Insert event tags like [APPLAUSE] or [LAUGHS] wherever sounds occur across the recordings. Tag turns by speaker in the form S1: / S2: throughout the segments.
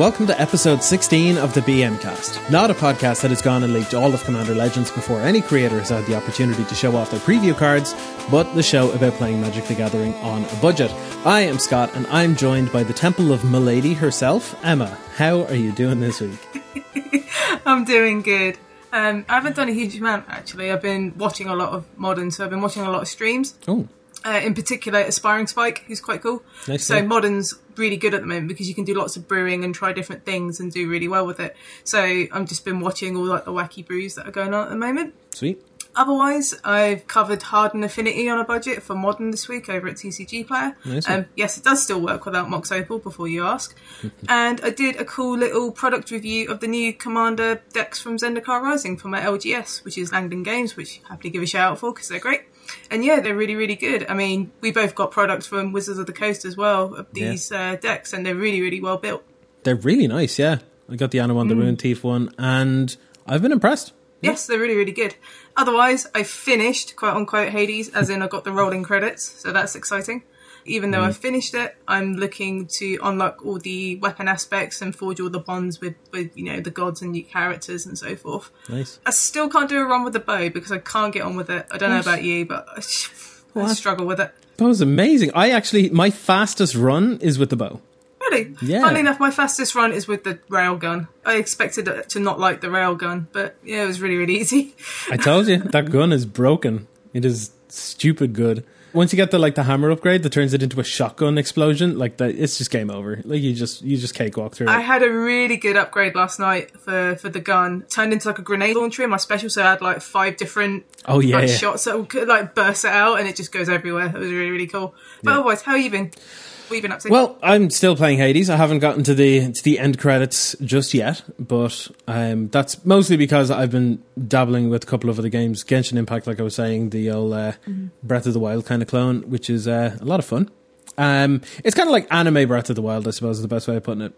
S1: Welcome to episode 16 of the BM Cast. Not a podcast that has gone and leaked all of Commander Legends before any creator has had the opportunity to show off their preview cards, but the show about playing Magic the Gathering on a budget. I am Scott and I'm joined by the Temple of Malady herself, Emma. How are you doing this week? [LAUGHS]
S2: I'm doing good. Um, I haven't done a huge amount actually. I've been watching a lot of modern, so I've been watching a lot of streams.
S1: Oh,
S2: Uh, in particular, Aspiring Spike, who's quite cool.
S1: Nice,
S2: so modern's really good at the moment because you can do lots of brewing and try different things and do really well with it. So I've just been watching all like the wacky brews that are going on at the moment.
S1: sweet.
S2: Otherwise, I've covered Harden Affinity on a budget for Modern this week over at TCG Player.
S1: Nice.
S2: Um, yes, it does still work without Mox Opal, before you ask. [LAUGHS] and I did a cool little product review of the new Commander decks from Zendikar Rising for my LGS, which is Langdon Games, which I happily give a shout out for because they're great. And yeah, they're really, really good. I mean, we both got products from Wizards of the Coast as well of these uh, decks, and they're really, really well built.
S1: They're really nice, yeah. I got the Anowon the Ruin Thief one and I've been impressed.
S2: Yes, they're really, really good. Otherwise, I finished, quote unquote, Hades, as in I got the rolling credits, so that's exciting. Even though mm. I've finished it, I'm looking to unlock all the weapon aspects and forge all the bonds with, with you know, the gods and new characters and so forth.
S1: Nice.
S2: I still can't do a run with the bow because I can't get on with it. I don't know about you, but I, I struggle with it.
S1: That was amazing. I actually, my fastest run is with the bow.
S2: Really?
S1: Yeah.
S2: Funnily enough, my fastest run is with the railgun. I expected to not like the railgun, but yeah, it was really, really [LAUGHS] easy.
S1: I told you that gun is broken. It is stupid good. Once you get the like the hammer upgrade that turns it into a shotgun explosion, like that, it's just game over. Like you just you just cakewalk through
S2: I
S1: it.
S2: had a really good upgrade last night for, for the gun. Turned into like a grenade launcher in my special, so I had like five different
S1: Oh yeah,
S2: like,
S1: yeah.
S2: shots that could like burst it out and it just goes everywhere. It was really, really cool. But
S1: Yeah.
S2: otherwise, how have you been? You been up to?
S1: Well, I'm still playing Hades. I haven't gotten to the to the end credits just yet, but um, that's mostly because I've been dabbling with a couple of other games. Genshin Impact, like I was saying, the old uh, Breath of the Wild kind of clone, which is uh, a lot of fun. Um, it's kind of like anime Breath of the Wild, I suppose, is the best way of putting it.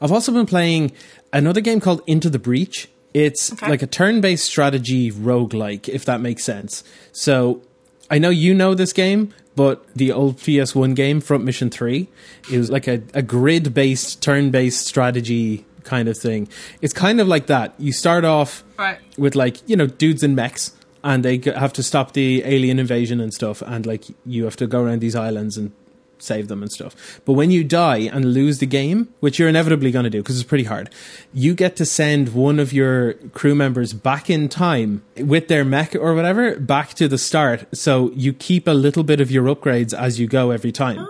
S1: I've also been playing another game called Into the Breach. It's
S2: Okay.
S1: like a turn-based strategy roguelike, if that makes sense. So I know you know this game, but the old PS1 game, Front Mission 3, it was like a, a grid based, turn based strategy kind of thing. It's kind of like that. You start off
S2: right.
S1: with like, you know, dudes in mechs and they have to stop the alien invasion and stuff. And like, you have to go around these islands and save them and stuff. But when you die and lose the game, which you're inevitably going to do because it's pretty hard, you get to send one of your crew members back in time with their mech or whatever back to the start. So you keep a little bit of your upgrades as you go every time.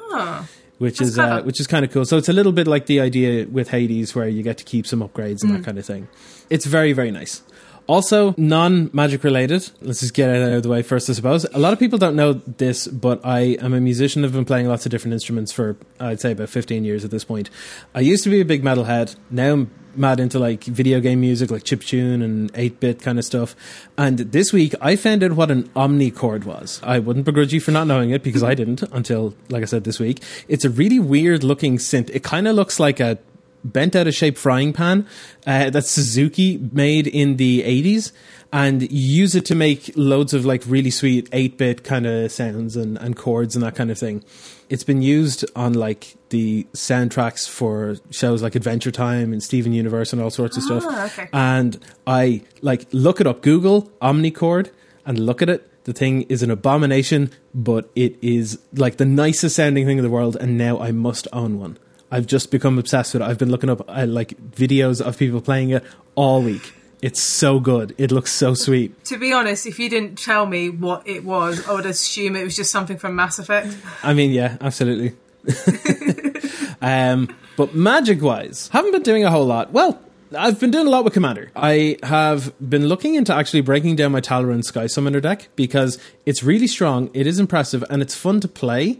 S1: Which
S2: That's
S1: is uh, which is kind of cool. So it's a little bit like the idea with Hades, where you get to keep some upgrades and that kind of thing. It's very very nice. Also, non magic related. Let's just get it out of the way first, I suppose. A lot of people don't know this, but I am a musician. I've been playing lots of different instruments for, I'd say, about 15 years at this point. I used to be a big metalhead. Now I'm mad into like video game music, like chiptune and 8 bit kind of stuff. And this week, I found out what an omnichord was. I wouldn't begrudge you for not knowing it because I didn't until, like I said, this week. It's a really weird looking synth. It kind of looks like a bent out of shape frying pan uh, that Suzuki made in the 80s and use it to make loads of like really sweet 8-bit kind of sounds and, and chords and that kind of thing. It's been used on like the soundtracks for shows like Adventure Time and Steven Universe and all sorts of stuff.
S2: Ah, okay.
S1: And I like look it up, Google Omnichord and look at it. The thing is an abomination, but it is like the nicest sounding thing in the world and now I must own one. I've just become obsessed with it. I've been looking up uh, like videos of people playing it all week. It's so good. It looks so sweet.
S2: To be honest, if you didn't tell me what it was, I would assume it was just something from Mass Effect.
S1: I mean, yeah, absolutely. [LAUGHS] um, but magic wise, haven't been doing a whole lot. Well, I've been doing a lot with Commander. I have been looking into actually breaking down my Talrand Sky Summoner deck because it's really strong, it is impressive, and it's fun to play,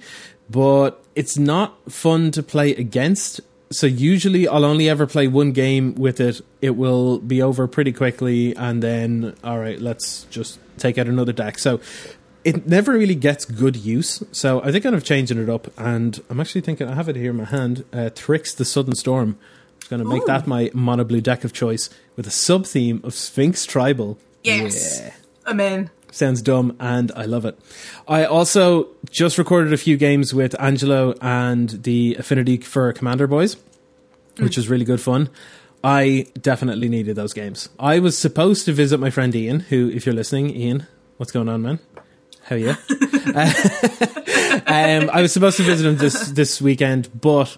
S1: but it's not fun to play against. So usually I'll only ever play one game with it. It will be over pretty quickly, and then all right, let's just take out another deck. So it never really gets good use. So I think I'm changing it up, and I'm actually thinking I have it here in my hand. Uh, Thryx the Sudden Storm. I'm going to make
S2: Ooh.
S1: that my mono blue deck of choice with a sub theme of Sphinx Tribal.
S2: Yes.
S1: Yeah.
S2: I'm in.
S1: Sounds dumb, and I love it. I also just recorded a few games with Angelo and the Affinity for Commander Boys. which was really good fun. I definitely needed those games. I was supposed to visit my friend Ian, who, if you're listening, Ian, what's going on, man? How are you? [LAUGHS] [LAUGHS] um, I was supposed to visit him this this weekend, but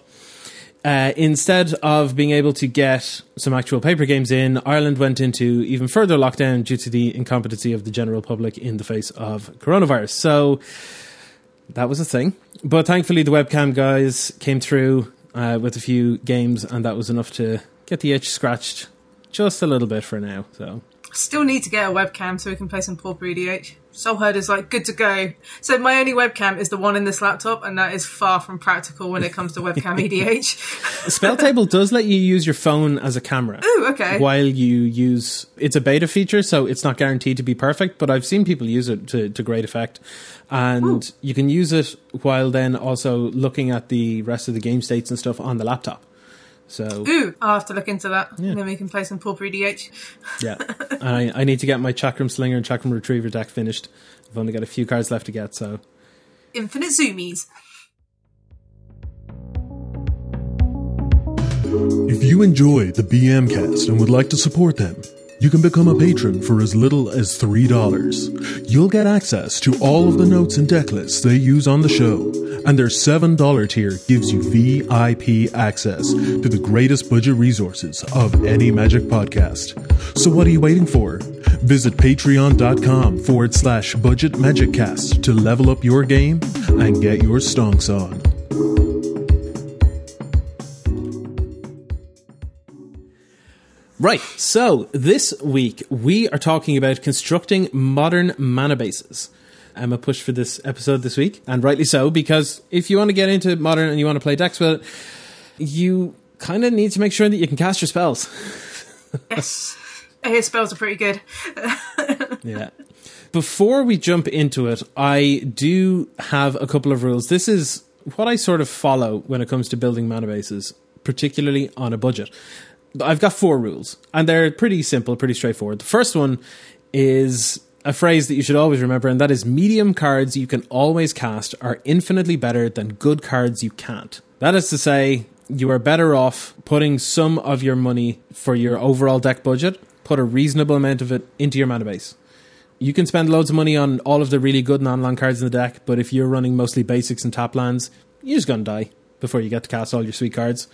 S1: uh, instead of being able to get some actual paper games in, Ireland went into even further lockdown due to the incompetency of the general public in the face of coronavirus. So that was a thing. But thankfully, the webcam guys came through uh, with a few games, and that was enough to get the itch scratched just a little bit for now. So
S2: Still need to get a webcam so we can play some Pauper EDH. Soul Herd is like good to go. So my only webcam is the one in this laptop, and that is far from practical when it comes to webcam [LAUGHS] EDH.
S1: Spell Table does let you use your phone as a camera.
S2: Ooh, okay.
S1: While you use it's a beta feature, so it's not guaranteed to be perfect, but I've seen people use it to, to great effect. And
S2: Ooh.
S1: you can use it while then also looking at the rest of the game states and stuff on the laptop. So
S2: Ooh, I'll have to look into that. And then we can play some Pauper EDH.
S1: yeah, [LAUGHS] and I, I need to get my Chakram Slinger and Chakram Retriever deck finished. I've only got a few cards left to get, so
S2: Infinite Zoomies.
S3: If you enjoy the BM cast and would like to support them, you can become a patron for as little as $3. You'll get access to all of the notes and deck lists they use on the show, and their $7 tier gives you VIP access to the greatest budget resources of any Magic podcast. So what are you waiting for? Visit patreon.com forward slash budget magic cast to level up your game and get your stonks on.
S1: Right. So this week we are talking about constructing modern mana bases. I'm a push for this episode this week, and rightly so, because if you want to get into modern and you want to play decks with it, you kind of need to make sure that you can cast your spells. [LAUGHS]
S2: Yes. Hear spells are pretty good. [LAUGHS]
S1: yeah. Before we jump into it, I do have a couple of rules. This is what I sort of follow when it comes to building mana bases, particularly on a budget. I've got four rules, and they're pretty simple, pretty straightforward. The first one is a phrase that you should always remember, and that is medium cards you can always cast are infinitely better than good cards you can't. That is to say, you are better off putting some of your money for your overall deck budget, put a reasonable amount of it into your mana base. You can spend loads of money on all of the really good non land cards in the deck, but if you're running mostly basics and tap lands, you're just going to die before you get to cast all your sweet cards.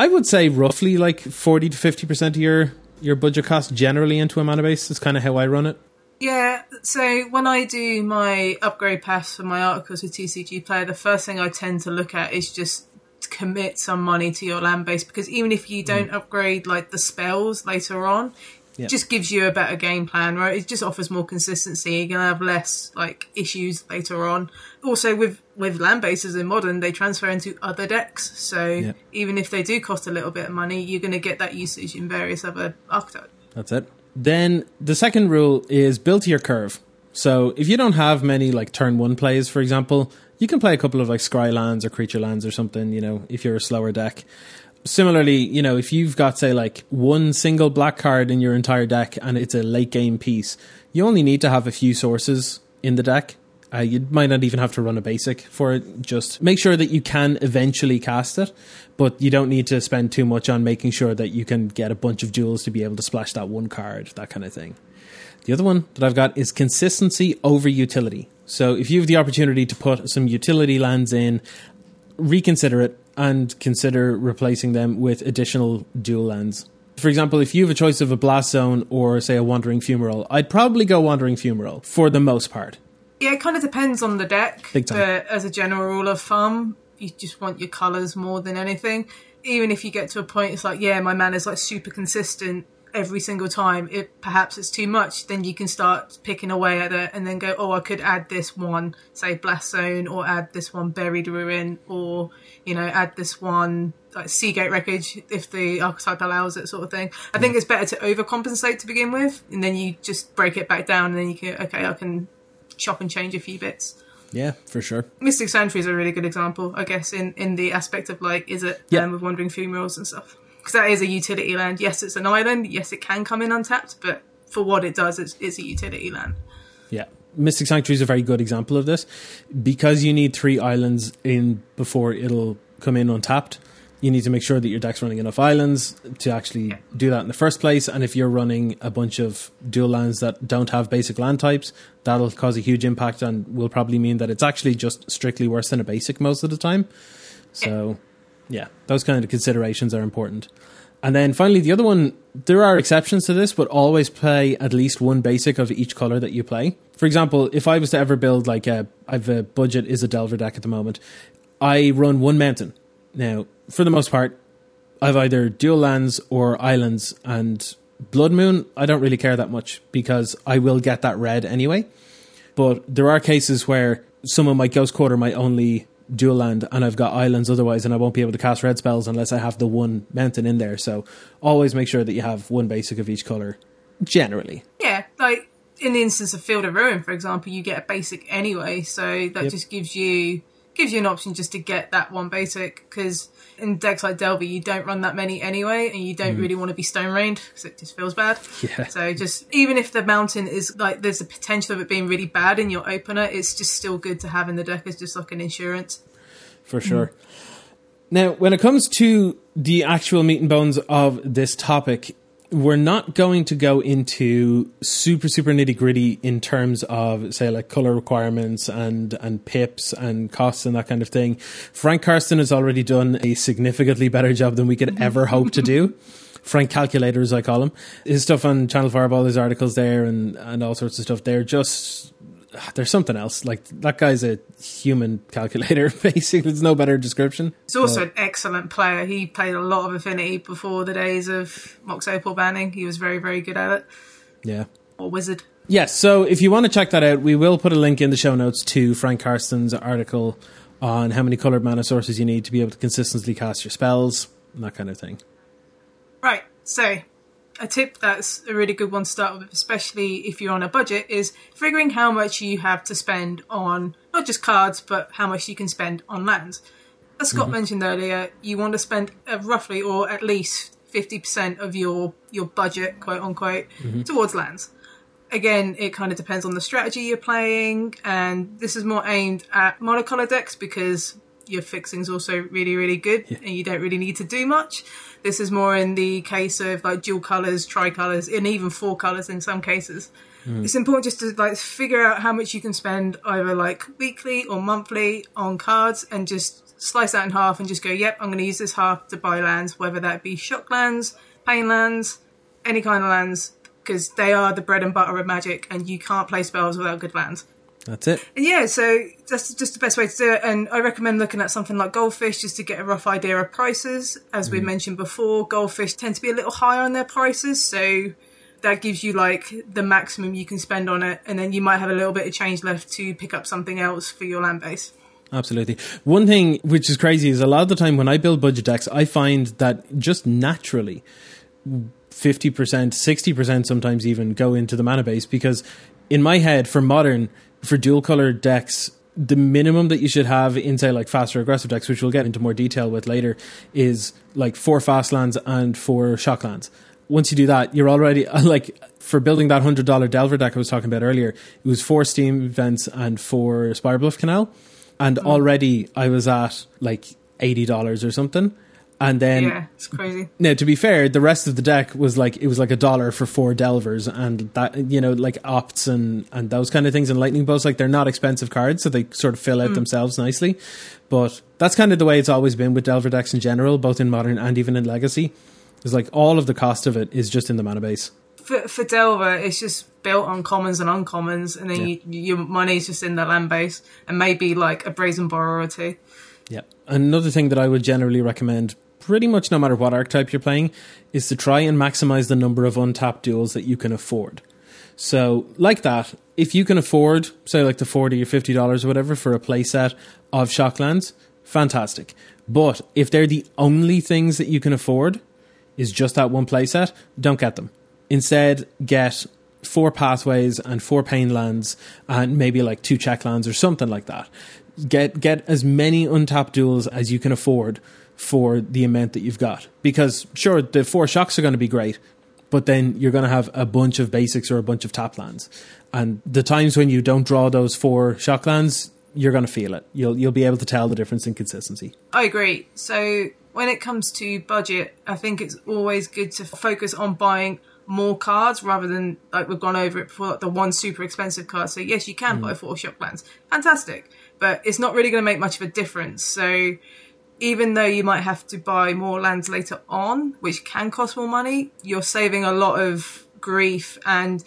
S1: I would say roughly like 40 to 50% of your, your budget cost generally into a mana base is kind of how I run it.
S2: Yeah, so when I do my upgrade paths for my articles with TCG Player, the first thing I tend to look at is just commit some money to your land base because even if you don't mm. upgrade like the spells later on,
S1: Yeah.
S2: it just gives you a better game plan, right? It just offers more consistency. You're gonna have less like issues later on. Also, with with land bases in modern, they transfer into other decks, so
S1: Yeah.
S2: even if they do cost a little bit of money, you're gonna get that usage in various other archetypes.
S1: That's it. Then the second rule is build to your curve. So if you don't have many like turn one plays, for example, you can play a couple of like scry lands or creature lands or something, you know, if you're a slower deck. Similarly, you know, if you've got say like one single black card in your entire deck and it's a late game piece, you only need to have a few sources in the deck. Uh, you might not even have to run a basic for it. Just make sure that you can eventually cast it, but you don't need to spend too much on making sure that you can get a bunch of jewels to be able to splash that one card, that kind of thing. The other one that I've got is consistency over utility. So if you have the opportunity to put some utility lands in, reconsider it and consider replacing them with additional dual lands. For example, if you have a choice of a blast zone or say a wandering fumarole, I'd probably go wandering fumarole for the most part.
S2: Yeah, it kind of depends on the deck.
S1: Big time.
S2: But as a general rule of thumb, you just want your colours more than anything. Even if you get to a point, it's like, yeah, my mana mana's like super consistent every single time. It perhaps it's too much. Then you can start picking away at it, and then go, oh, I could add this one, say blast zone, or add this one buried ruin, or you know, add this one like Seagate wreckage if the archetype allows it, sort of thing. I think it's better to overcompensate to begin with, and then you just break it back down, and then you can, okay, I can chop and change a few bits.
S1: Yeah, for sure.
S2: Mystic Sanctuary is a really good example, I guess, in, in the aspect of like, is it
S1: Yeah.
S2: um, with Wandering Fumaroles and stuff? Because that is a utility land. Yes, it's an island. Yes, it can come in untapped, but for what it does, it's, it's a utility land.
S1: Yeah. Mystic Sanctuary is a very good example of this because you need three islands in before it'll come in untapped. you need to make sure that your deck's running enough islands to actually do that in the first place. And if you're running a bunch of dual lands that don't have basic land types, that'll cause a huge impact and will probably mean that it's actually just strictly worse than a basic most of the time. So, yeah, those kind of considerations are important. And then finally, the other one, there are exceptions to this, but always play at least one basic of each color that you play. For example, if I was to ever build like a, I've a budget is a Delver deck at the moment, I run one mountain. Now, for the most part, I've either dual lands or islands, and Blood Moon, I don't really care that much because I will get that red anyway. But there are cases where some of my Ghost Quarter might only dual land and I've got islands otherwise, and I won't be able to cast red spells unless I have the one mountain in there. So always make sure that you have one basic of each color, generally.
S2: Yeah, like in the instance of Field of Ruin, for example, you get a basic anyway, so that
S1: Yep.
S2: just gives you gives you an option just to get that one basic because in decks like Delver you don't run that many anyway, and you don't mm. really want to be stone rained because it just feels bad.
S1: Yeah.
S2: So just even if the mountain is like there's a potential of it being really bad in your opener, it's just still good to have in the deck as just like an insurance.
S1: for sure. Now, when it comes to the actual meat and bones of this topic, we're not going to go into super super nitty gritty in terms of say like color requirements and and pips and costs and that kind of thing. Frank Karsten has already done a significantly better job than we could mm-hmm. ever hope to do. Frank Calculator, as I call him, his stuff on Channel Fireball, his articles there, and and all sorts of stuff. They're just [SIGHS] there's something else. Like that guy's a human calculator. [LAUGHS] Basically, there's no better description.
S2: He's also an excellent player. He played a lot of Affinity before the days of Mox Opal banning. He was very very good at it.
S1: Yeah.
S2: Or Wizard.
S1: Yes, so if you want to check that out, we will put a link in the show notes to Frank Karsten's article on how many colored mana sources you need to be able to consistently cast your spells and that kind of thing.
S2: Right. So, a tip that's a really good one to start with, especially if you're on a budget, is figuring how much you have to spend on not just cards, but how much you can spend on lands. As Scott mentioned earlier, you want to spend uh, roughly or at least 50% of your, your budget, quote unquote, towards lands. Again, it kind of depends on the strategy you're playing, and this is more aimed at monocolor decks because your fixing's also really, really good, and you don't really need to do much. This is more in the case of like dual colors, tricolors, and even four colors in some cases. Hmm. It's important just to like figure out how much you can spend either like weekly or monthly on cards, and just slice that in half and just go, "Yep, I'm going to use this half to buy lands, whether that be shock lands, pain lands, any kind of lands." Because they are the bread and butter of Magic, and you can't play spells without good lands.
S1: That's it.
S2: And yeah, so that's just the best way to do it. And I recommend looking at something like Goldfish just to get a rough idea of prices. As we mm. mentioned before, Goldfish tend to be a little higher on their prices, so that gives you like the maximum you can spend on it, and then you might have a little bit of change left to pick up something else for your land base.
S1: Absolutely. One thing which is crazy is a lot of the time when I build budget decks, I find that just naturally 50%, 60% sometimes even go into the mana base because in my head for modern, for dual color decks, the minimum that you should have in say like faster aggressive decks, which we'll get into more detail with later, is like four fast lands and four shock lands. Once you do that, you're already [LAUGHS] like for building that hundred dollar Delver deck I was talking about earlier. It was four Steam Vents and four Spirebluff Canal, and hmm. already I was at like eighty dollars or something. And then
S2: yeah, it's crazy.
S1: now, to be fair, the rest of the deck was like it was like a dollar for four delvers, and that you know like opts and and those kind of things and lightning bolts. Like they're not expensive cards, so they sort of fill out mm. themselves nicely. But that's kind of the way it's always been with delver decks in general, both in modern and even in legacy. Is like all of the cost of it is just in the mana base.
S2: For, for Delver, it's just built on commons and uncommons, and then
S1: Yeah.
S2: you, your money's just in the land base, and maybe like a brazen borrower or two.
S1: Yeah. Another thing that I would generally recommend, pretty much no matter what archetype you're playing, is to try and maximize the number of untapped duels that you can afford. So, like that, if you can afford, say, like the forty or fifty dollars or whatever for a playset of Shocklands, fantastic. But if they're the only things that you can afford, is just that one playset, don't get them. Instead, get four pathways and four pain lands and maybe like two check lands or something like that. Get get as many untapped duels as you can afford for the amount that you've got. Because sure, the four shocks are going to be great, but then you're going to have a bunch of basics or a bunch of tap lands. And the times when you don't draw those four shock lands, you're going to feel it. You'll you'll be able to tell the difference in consistency.
S2: I agree. So when it comes to budget, I think it's always good to focus on buying more cards rather than like we've gone over it before like the one super expensive card. So yes, you can mm. buy four shock lands, fantastic, but it's not really going to make much of a difference. So even though you might have to buy more lands later on, which can cost more money, you're saving a lot of grief and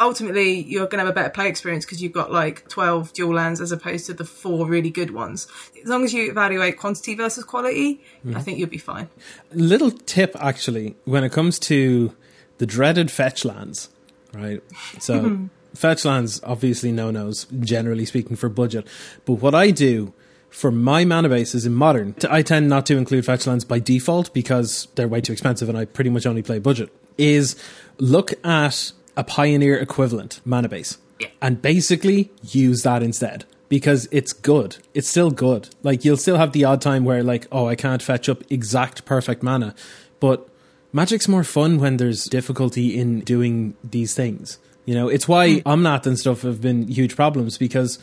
S2: ultimately you're going to have a better play experience because you've got like 12 dual lands as opposed to the four really good ones. As long as you evaluate quantity versus quality, mm-hmm. I think you'll be fine.
S1: Little tip actually, when it comes to the dreaded fetch lands, right? [LAUGHS] So fetch lands obviously no nos, generally speaking, for budget. But what I do for my mana bases in modern, I tend not to include fetch lands by default because they're way too expensive and I pretty much only play budget. Is look at a pioneer equivalent mana base
S2: Yeah.
S1: and basically use that instead because it's good. It's still good. Like you'll still have the odd time where like, oh, I can't fetch up exact perfect mana, but Magic's more fun when there's difficulty in doing these things. You know, it's why hmm. Omnath and stuff have been huge problems because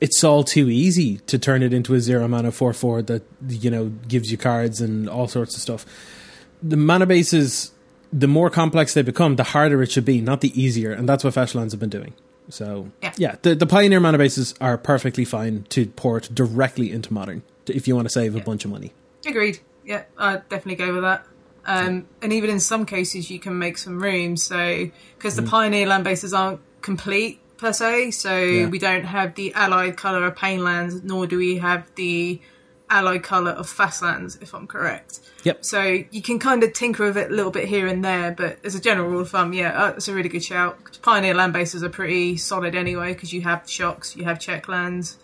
S1: it's all too easy to turn it into a zero mana four four that you know gives you cards and all sorts of stuff. The mana bases, the more complex they become, the harder it should be, not the easier, and that's what Fetchlands have been doing. So
S2: Yeah.
S1: the the Pioneer mana bases are perfectly fine to port directly into Modern if you want to save a bunch of money.
S2: Agreed. Yeah, I'd definitely go with that. Um, and even in some cases, you can make some room. So, because the Pioneer land bases aren't complete per se, so
S1: Yeah.
S2: we don't have the allied color of Painlands, nor do we have the allied color of Fastlands, if I'm correct.
S1: Yep.
S2: So you can kind of tinker with it a little bit here and there, but as a general rule of thumb, yeah, uh, that's a really good shout. Pioneer land bases are pretty solid anyway, because you have shocks, you have check lands,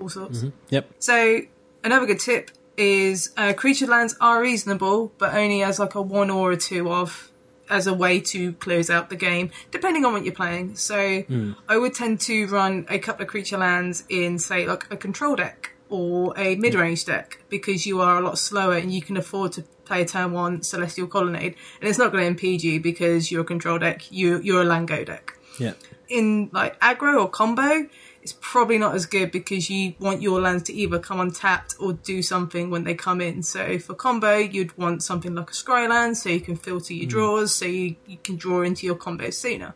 S2: all sorts.
S1: Yep.
S2: So another good tip is uh, creature lands are reasonable, but only as like a one or a two of as a way to close out the game, depending on what you're playing. So hmm. I would tend to run a couple of creature lands in, say, like a control deck or a mid-range deck because you are a lot slower and you can afford to play a turn one Celestial Colonnade, and it's not going to impede you because you're a control deck. You you're a Lango deck
S1: Yeah.
S2: in like aggro or combo, it's probably not as good because you want your lands to either come untapped or do something when they come in. So for combo, you'd want something like a scry land so you can filter your draws, so you, you can draw into your combo sooner.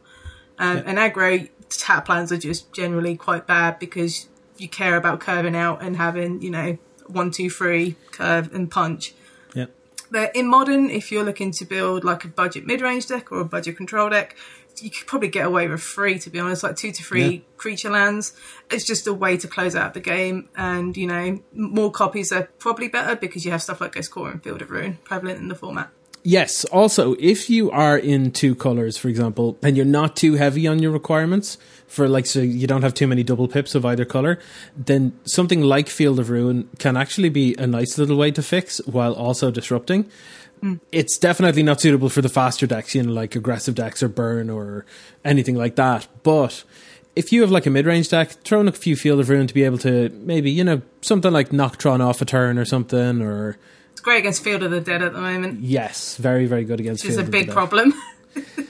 S2: Um, And aggro tap lands are just generally quite bad because you care about curving out and having you know one two three curve and punch.
S1: Yeah.
S2: But in modern, if you're looking to build like a budget mid-range deck or a budget control deck, you could probably get away with three, to be honest, like two to three
S1: Yeah.
S2: creature lands. It's just a way to close out the game, and you know, more copies are probably better because you have stuff like Ghost Quarter and Field of Ruin prevalent in the format.
S1: Yes. Also, if you are in two colors, for example, and you're not too heavy on your requirements for like, so you don't have too many double pips of either color, then something like Field of Ruin can actually be a nice little way to fix while also disrupting. It's definitely not suitable for the faster decks, you know, like aggressive decks or burn or anything like that. But if you have like a mid range deck, throw in a few Field of Ruin to be able to maybe, you know, something like knock Tron off a turn or something, or
S2: It's great against Field of the Dead at the moment,
S1: yes, very, very good against Field of the Dead.
S2: which is a big problem. [LAUGHS]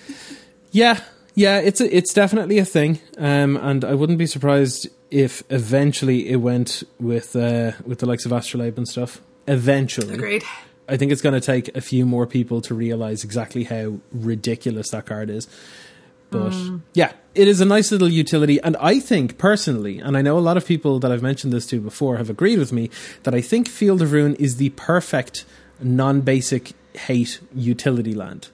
S1: Yeah, yeah, it's a, it's definitely a thing, um, and I wouldn't be surprised if eventually it went with uh, with the likes of Astrolabe and stuff. Eventually,
S2: Agreed.
S1: I think it's going to take a few more people to realize exactly how ridiculous that card is. But mm. yeah, it is a nice little utility, and I think personally, and I know a lot of people that I've mentioned this to before have agreed with me that I think Field of Ruin is the perfect non-basic hate utility land.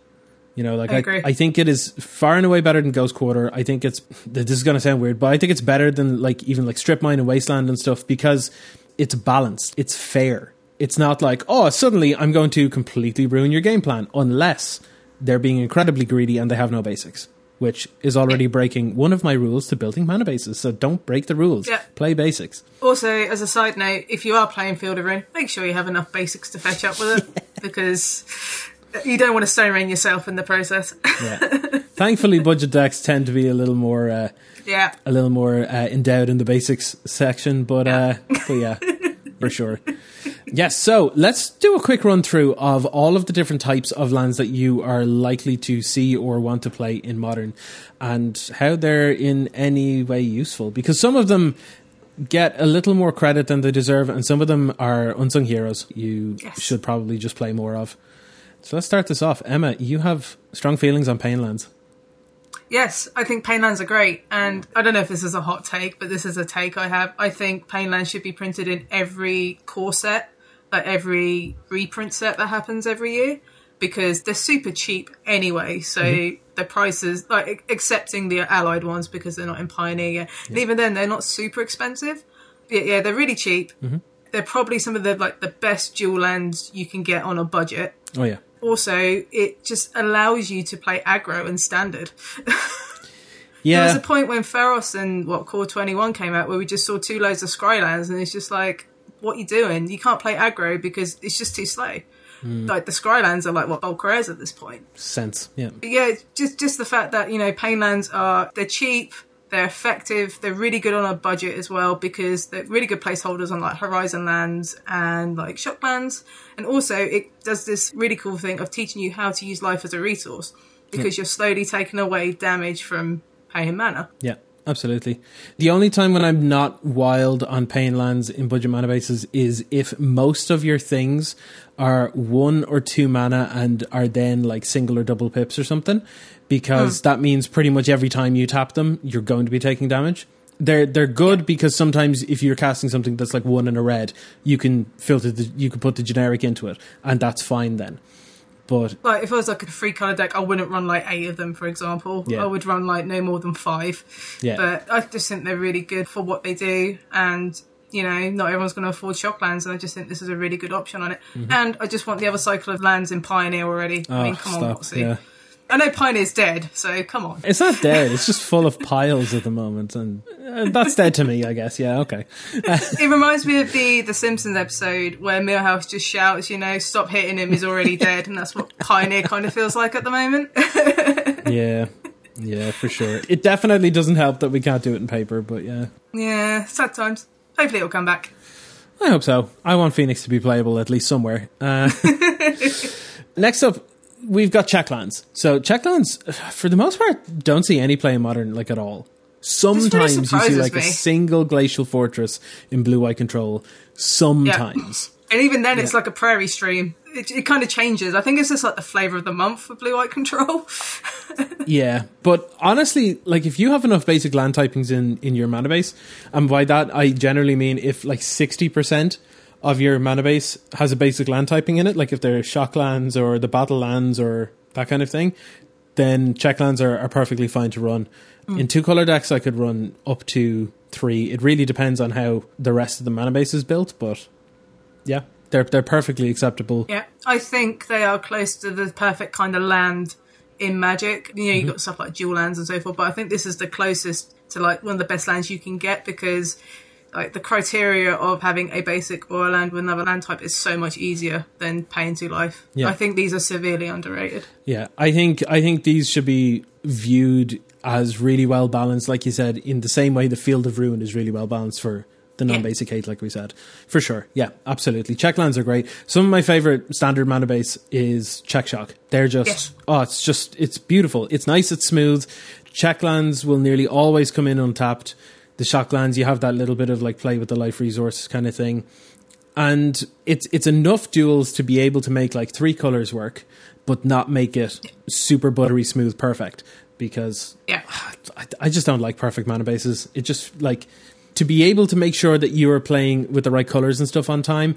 S1: You know, like
S2: I
S1: I,
S2: agree.
S1: I think it is far and away better than Ghost Quarter. I think it's this is going to sound weird, but I think it's better than like even like Strip Mine and Wasteland and stuff because it's balanced. It's fair. It's not like oh suddenly I'm going to completely ruin your game plan unless they're being incredibly greedy and they have no basics, which is already breaking one of my rules to building mana bases. So don't break the rules.
S2: Yeah.
S1: Play basics.
S2: Also, as a side note, if you are playing Field of Ruin, make sure you have enough basics to fetch up with it [LAUGHS] because you don't want to stone rain yourself in the process.
S1: Yeah. [LAUGHS] Thankfully, budget decks tend to be a little more. Uh,
S2: yeah.
S1: a little more uh, endowed in the basics section, but uh, but yeah, [LAUGHS] for sure. Yes, so let's do a quick run through of all of the different types of lands that you are likely to see or want to play in modern, and how they're in any way useful. Because some of them get a little more credit than they deserve, and some of them are unsung heroes you
S2: Yes.
S1: should probably just play more of. So let's start this off. Emma, you have strong feelings on Painlands.
S2: Yes, I think Painlands are great, and I don't know if this is a hot take, but this is a take I have. I think Painlands should be printed in every core set, like every reprint set that happens every year, because they're super cheap anyway. So mm-hmm. the prices, like accepting the allied ones because they're not in Pioneer yet, and even then they're not super expensive. Yeah, yeah, they're really cheap. Mm-hmm. They're probably some of the like the best dual lands you can get on a budget
S1: Oh yeah,
S2: also it just allows you to play aggro and standard.
S1: yeah. [LAUGHS]
S2: There was a point when Theros and what Core 21 came out where we just saw two loads of Scrylands and it's just like, what you doing? You can't play aggro because it's just too slow.
S1: Hmm.
S2: Like the Scrylands are like what bulk rares at this point.
S1: sense. Yeah,
S2: But yeah, just just the fact that you know Painlands are they're cheap, they're effective, they're really good on a budget as well because they're really good placeholders on like Horizon lands and like Shocklands, and also it does this really cool thing of teaching you how to use life as a resource because you're slowly taking away damage from paying mana.
S1: yeah. Absolutely. The only time when I'm not wild on paying lands in budget mana bases is if most of your things are one or two mana and are then like single or double pips or something, because that means pretty much every time you tap them, you're going to be taking damage. They're they're good because sometimes if you're casting something that's like one and a red, you can filter the you can put the generic into it, and that's fine then. But
S2: Like if I was like a free color deck, I wouldn't run like eight of them, for example.
S1: Yeah.
S2: I would run like no more than five.
S1: Yeah.
S2: But I just think they're really good for what they do, and you know, not everyone's going to afford shocklands, and I just think this is a really good option on it. Mm-hmm. And I just want the other cycle of lands in Pioneer already. I ah, mean,
S1: Oh,
S2: come on,
S1: stop,
S2: Moxie.
S1: yeah.
S2: I know Pioneer's dead, so come on.
S1: It's not dead. It's just full of [LAUGHS] piles at the moment, and uh, that's dead to me, I guess. Yeah, okay.
S2: It reminds me of the the Simpsons episode where Milhouse just shouts, you know, "Stop hitting him! He's already dead," and that's what Pioneer kind of feels like at the moment. [LAUGHS]
S1: Yeah, yeah, for sure. It definitely doesn't help that we can't do it in paper, but yeah,
S2: yeah, sad times. Hopefully, it'll come back.
S1: I hope so. I want Phoenix to be playable at least somewhere. Uh, [LAUGHS] next up, we've got Checklands. So Checklands, for the most part, don't see any play in modern like at all. Sometimes you see like a single glacial fortress in blue white control. Sometimes.
S2: And even then, it's like a prairie stream. It, it kind of changes. I think it's just like the flavour of the month for Blue White Control. [LAUGHS]
S1: Yeah, but honestly, like if you have enough basic land typings in in your mana base, and by that I generally mean if like sixty percent of your mana base has a basic land typing in it, like if they're shock lands or the battle lands or that kind of thing, then check lands are, are perfectly fine to run. Hmm. In two color decks, I could run up to three. It really depends on how the rest of the mana base is built, but yeah, they're they're perfectly acceptable.
S2: yeah, I think they are close to the perfect kind of land in Magic. You know, you've mm-hmm. got stuff like dual lands and so forth, but I think this is the closest to like one of the best lands you can get because like the criteria of having a basic or a land with another land type is so much easier than paying two life.
S1: Yeah.
S2: I think these are severely underrated.
S1: Yeah, I think I think these should be viewed as really well balanced, like you said, in the same way the Field of Ruin is really well balanced for the non-basic hate, like we said, for sure. Yeah, absolutely. Check lands are great. Some of my favorite standard mana base is Check Shock. They're just
S2: Yes.
S1: oh, it's just it's beautiful. It's nice. It's smooth. Check lands will nearly always come in untapped. The shock lands, you have that little bit of like play with the life resource kind of thing and it's it's enough duels to be able to make like three colors work, but not make it super buttery smooth perfect because
S2: Yeah.
S1: I, I just don't like perfect mana bases. It just like to be able to make sure that you are playing with the right colors and stuff on time.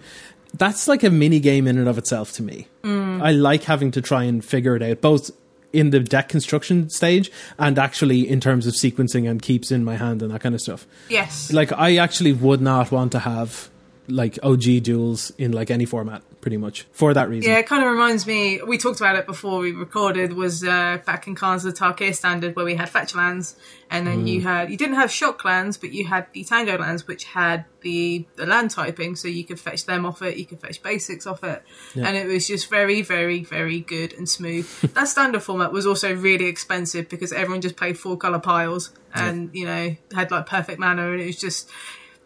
S1: That's like a mini game in and of itself to me. Mm. I like having to try and figure it out both in the deck construction stage and actually in terms of sequencing and keeps in my hand and that kind of stuff
S2: Yes.
S1: like I actually would not want to have like OG duels in like any format, pretty much for that reason.
S2: Yeah, it kind of reminds me. We talked about it before we recorded. Was uh, back in Khans of the Tarkir standard where we had fetch lands, and then you had you didn't have shock lands, but you had the Tango lands, which had the the land typing, so you could fetch them off it. You could fetch basics off it, and it was just very, very, very good and smooth. [LAUGHS] that standard format was also really expensive because everyone just played four color piles, and you know had like perfect mana, and it was just.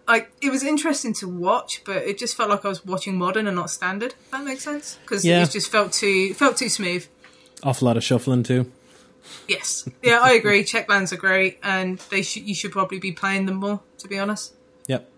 S2: Like it was interesting to watch, but it just felt like I was watching modern and not standard. If that makes sense because
S1: Yeah.
S2: it just felt too felt too smooth.
S1: Awful lot of shuffling too.
S2: Yes, yeah, I agree. [LAUGHS] Check lands are great, and they should you should probably be playing them more. To be honest,
S1: Yep.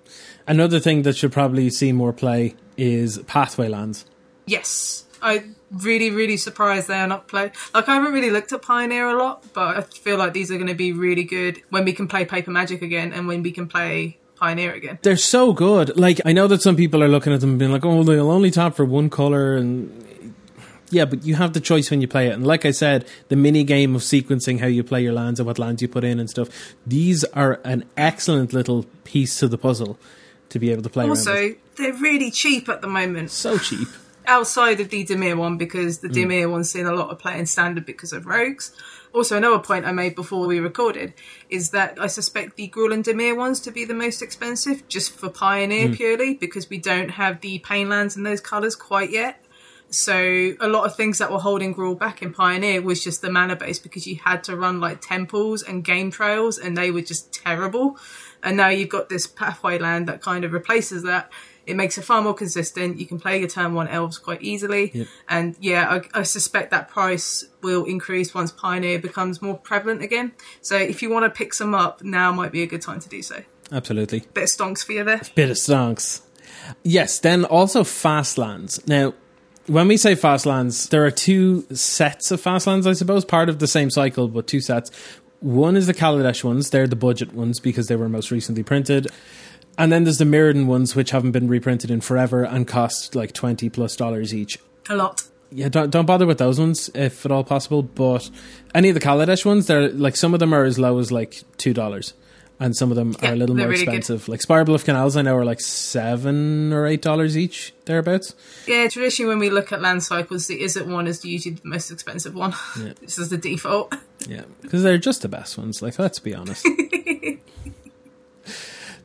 S1: Another thing that should probably see more play is pathway lands.
S2: Yes, I really, really surprised they are not play. Like I haven't really looked at Pioneer a lot, but I feel like these are going to be really good when we can play Paper Magic again and when we can play Pioneer again.
S1: They're so good. Like I know that some people are looking at them and being like, "Oh, they'll only tap for one color," and yeah, but you have the choice when you play it. And like I said, the mini game of sequencing how you play your lands and what lands you put in and stuff. These are an excellent little piece to the puzzle to be able to play.
S2: Also, they're really cheap at the moment.
S1: so cheap.
S2: outside of the Dimir one because the mm. Dimir one's seen a lot of play in standard because of rogues. Also, another point I made before we recorded is that I suspect the Gruul and Dimir ones to be the most expensive just for. Pioneer hmm. purely because we don't have the Pain lands in those colours quite yet. So a lot of things that were holding Gruul back in Pioneer was just the mana base because you had to run like temples and game trails and they were just terrible. And now you've got this pathway land that kind of replaces that. It makes it far more consistent. You can play your turn one elves quite easily. And yeah, I, I suspect that price will increase once Pioneer becomes more prevalent again. So if you want to pick some up, now might be a good time to do so.
S1: Absolutely.
S2: Bit of stonks for you there.
S1: Bit of stonks. Yes, then also fast lands. Now, when we say fast lands, there are two sets of fast lands, I suppose, part of the same cycle, but two sets. One is the Kaladesh ones, they're the budget ones because they were most recently printed. And then there's the Mirrodin ones, which haven't been reprinted in forever and cost like 20 plus dollars each.
S2: A lot.
S1: Yeah, don't, don't bother with those ones if at all possible. But any of the Kaladesh ones, they're like some of them are as low as like two dollars, and some of them
S2: Yeah,
S1: are a little more
S2: really good.
S1: expensive. Like Spirebluff Canals, I know are like seven or eight dollars each thereabouts.
S2: Yeah, traditionally when we look at land cycles, the Izzet one is usually the most expensive one. [LAUGHS] this is the default.
S1: Yeah, because they're just the best ones. Like, let's be honest. [LAUGHS]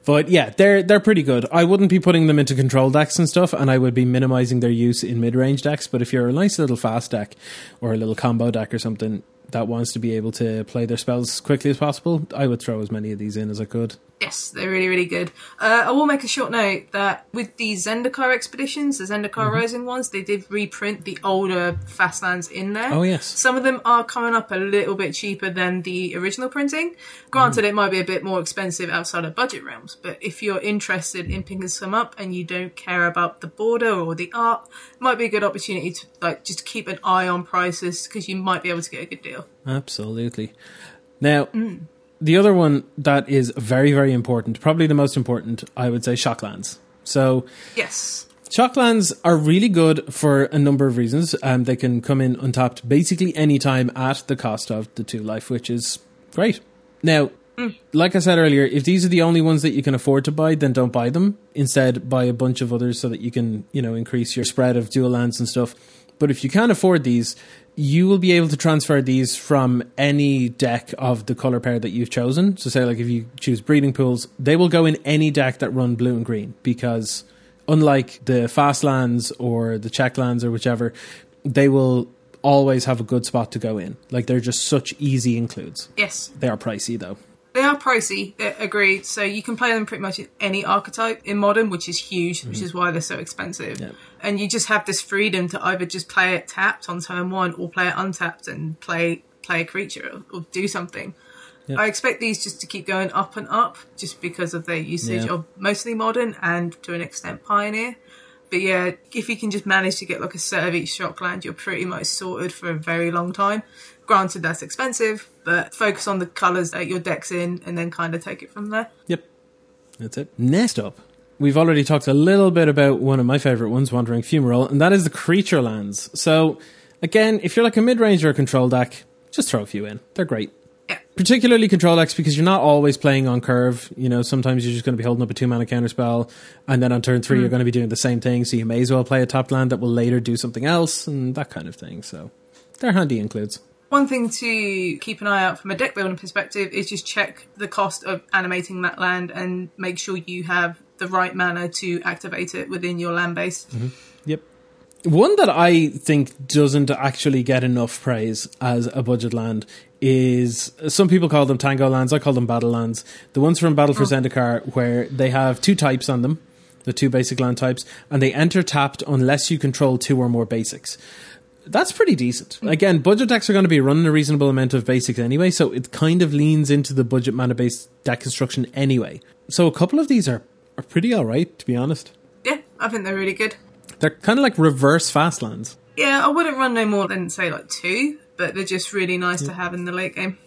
S1: but yeah, they're they're pretty good. I wouldn't be putting them into control decks and stuff, and I would be minimizing their use in mid range decks. But if you're a nice little fast deck or a little combo deck or something that wants to be able to play their spells as quickly as possible, I would throw as many of these in as I could.
S2: Yes, they're really, really good. Uh, I will make a short note that with the Zendikar expeditions, the Zendikar
S1: Mm-hmm.
S2: Rising ones, they did reprint the older Fastlands in there.
S1: Oh, yes.
S2: Some of them are coming up a little bit cheaper than the original printing. Granted, it might be a bit more expensive outside of budget realms, but if you're interested in picking some up and you don't care about the border or the art, it might be a good opportunity to like just keep an eye on prices because you might be able to get a good deal.
S1: Absolutely. Now, the other one that is very, very important, probably the most important, I would say, Shocklands. So,
S2: Yes.
S1: Shocklands are really good for a number of reasons. Um, they can come in untapped basically any time at the cost of the two life, which is great. Now, like I said earlier, if these are the only ones that you can afford to buy, then don't buy them. Instead, buy a bunch of others so that you can, you know, increase your spread of dual lands and stuff. But if you can't afford these, you will be able to transfer these from any deck of the color pair that you've chosen. So, say, like if you choose breeding pools, they will go in any deck that run blue and green because unlike the fast lands or the check lands or whichever, they will always have a good spot to go in. Like they're just such easy includes.
S2: Yes.
S1: They are pricey though.
S2: They are pricey, uh, agreed. So you can play them pretty much in any archetype in modern, which is huge, which is why they're so expensive.
S1: Yeah.
S2: And you just have this freedom to either just play it tapped on turn one or play it untapped and play play a creature or, or do something.
S1: Yeah.
S2: I expect these just to keep going up and up just because of their usage
S1: Yeah.
S2: of mostly modern and to an extent pioneer. But yeah, if you can just manage to get like a set of each shockland, you're pretty much sorted for a very long time. Granted, that's expensive, but focus on the colours that your deck's in and then kind of take it from there.
S1: Yep. That's it. Next up, we've already talked a little bit about one of my favorite ones, Wandering Fumarole, and that is the creature lands. So, again, if you're like a mid range or a control deck, just throw a few in. They're great.
S2: Yeah.
S1: Particularly control decks because you're not always playing on curve. You know, sometimes you're just going to be holding up a two mana counter spell, and then on turn three, you're hmm. going to be doing the same thing. So you may as well play a top land that will later do something else, and that kind of thing. So they're handy includes.
S2: One thing to keep an eye out from a deck building perspective is just check the cost of animating that land and make sure you have the right mana to activate it within your land base. Mm-hmm.
S1: Yep. One that I think doesn't actually get enough praise as a budget land is some people call them tango lands. I call them battle lands. The ones from Battle for mm. Zendikar, where they have two types on them, the two basic land types, and they enter tapped unless you control two or more basics. That's pretty decent. Again, budget decks are going to be running a reasonable amount of basics anyway, so it kind of leans into the budget mana based deck construction anyway. So a couple of these are are pretty alright, to be honest.
S2: Yeah, I think they're really good.
S1: They're kind of like reverse fastlands.
S2: Yeah, I wouldn't run no more than say like two, but they're just really nice to have in the late game.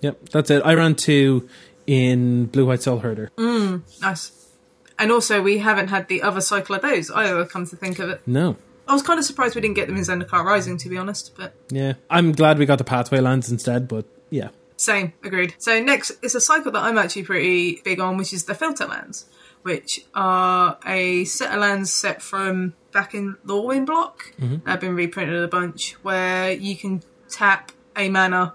S1: Yep, that's it. I ran two in Blue White Soul Herder.
S2: Mm, nice. And also, we haven't had the other cycle of those either. Come to think of it,
S1: No.
S2: I was kind of surprised we didn't get them in Zendikar Rising, to be honest. But
S1: Yeah. I'm glad we got the Pathway lands instead, but yeah.
S2: Same, agreed. So next is a cycle that I'm actually pretty big on, which is the filter lands, which are a set of lands set from back in Lorwyn block. Mm-hmm. They've been reprinted a bunch, where you can tap a mana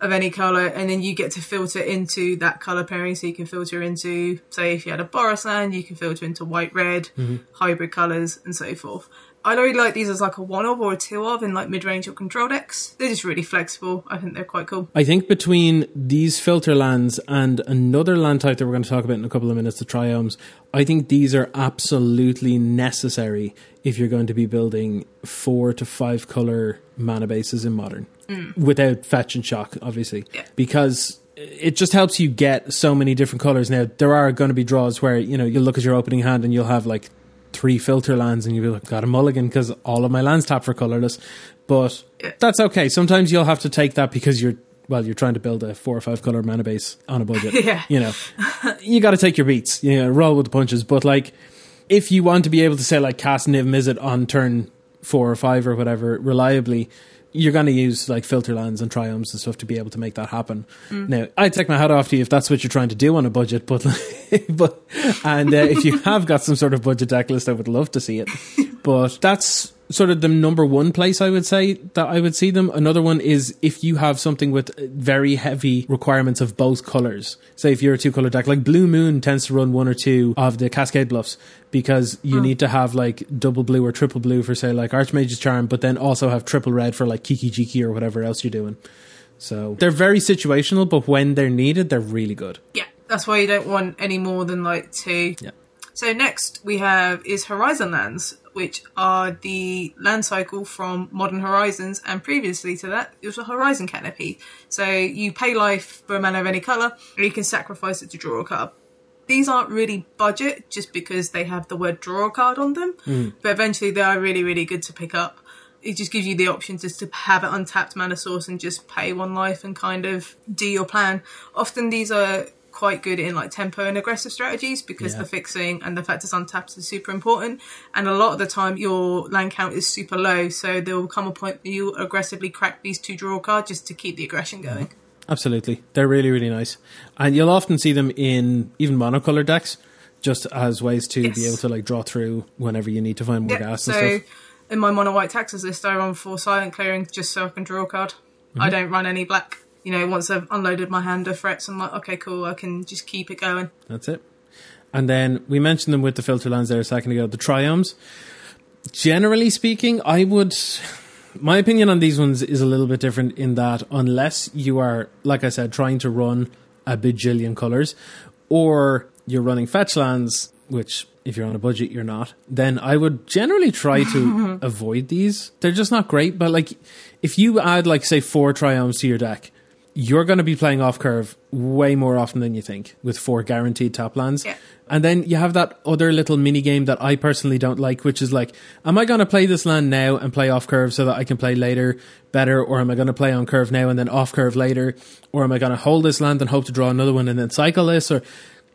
S2: of any colour and then you get to filter into that colour pairing. So you can filter into, say, if you had a Boros land, you can filter into white, red, mm-hmm. hybrid colours, and so forth. I really like these as like a one of or a two of in like mid range or control decks. They're just really flexible. I think they're quite cool.
S1: I think between these filter lands and another land type that we're going to talk about in a couple of minutes, the triomes, I think these are absolutely necessary if you're going to be building four to five color mana bases in modern mm. without fetch and shock, obviously,
S2: Yeah.
S1: because it just helps you get so many different colors. Now, there are going to be draws where, you know, you'll look at your opening hand and you'll have like three filter lands and you'll be like, got a mulligan because all of my lands tap for colorless. But that's okay. Sometimes you'll have to take that because you're well, you're trying to build a four or five color mana base on a budget. [LAUGHS]
S2: Yeah.
S1: You know, you got to take your beats. You know, roll with the punches. But like, if you want to be able to say like cast Niv Mizzet on turn four or five or whatever reliably, you're going to use like filter lands and triomes and stuff to be able to make that happen. Now, I take my hat off to you if that's what you're trying to do on a budget, but [LAUGHS] but and uh, if you have got some sort of budget deck list, I would love to see it. [LAUGHS] But that's sort of the number one place I would say that I would see them. Another one is if you have something with very heavy requirements of both colors. Say if you're a two color deck, like Blue Moon tends to run one or two of the Cascade Bluffs because you hmm. need to have like double blue or triple blue for say like Archmage's Charm, but then also have triple red for like Kiki Jiki or whatever else you're doing. So they're very situational, but when they're needed, they're really good.
S2: Yeah, that's why you don't want any more than like two.
S1: Yeah.
S2: So next we have is Horizon Lands, which are the land cycle from Modern Horizons, and previously to that it was a Horizon Canopy. So you pay life for a mana of any colour, and you can sacrifice it to draw a card. These aren't really budget just because they have the word draw a card on them, hmm. but eventually they are really, really good to pick up. It just gives you the option just to have an untapped mana source and just pay one life and kind of do your plan. Often these are quite good in like tempo and aggressive strategies because
S1: Yeah.
S2: the fixing and the fact it's untapped is super important. And a lot of the time your land count is super low, so there will come a point where you aggressively crack these two draw cards just to keep the aggression going.
S1: Absolutely. They're really, really nice. And you'll often see them in even monocolor decks, just as ways to
S2: Yes.
S1: be able to like draw through whenever you need to find more
S2: Yeah,
S1: gas
S2: so in my mono white taxes list, I run for silent clearing just so I can draw a card.
S1: Mm-hmm.
S2: I don't run any black. You know, once I've unloaded my hand of threats, I'm like, okay, cool, I can just keep it going.
S1: That's it. And then we mentioned them with the filter lands there a second ago, the triomes. Generally speaking, I would. My opinion on these ones is a little bit different in that unless you are, like I said, trying to run a bajillion colors, or you're running fetch lands, which if you're on a budget you're not, then I would generally try to [LAUGHS] avoid these. They're just not great. But like, if you add like say four triomes to your deck, you're going to be playing off curve way more often than you think with four guaranteed tap lands.
S2: Yeah.
S1: And then you have that other little mini game that I personally don't like, which is like, am I going to play this land now and play off curve so that I can play later better, or am I going to play on curve now and then off curve later, or am I going to hold this land and hope to draw another one and then cycle this, or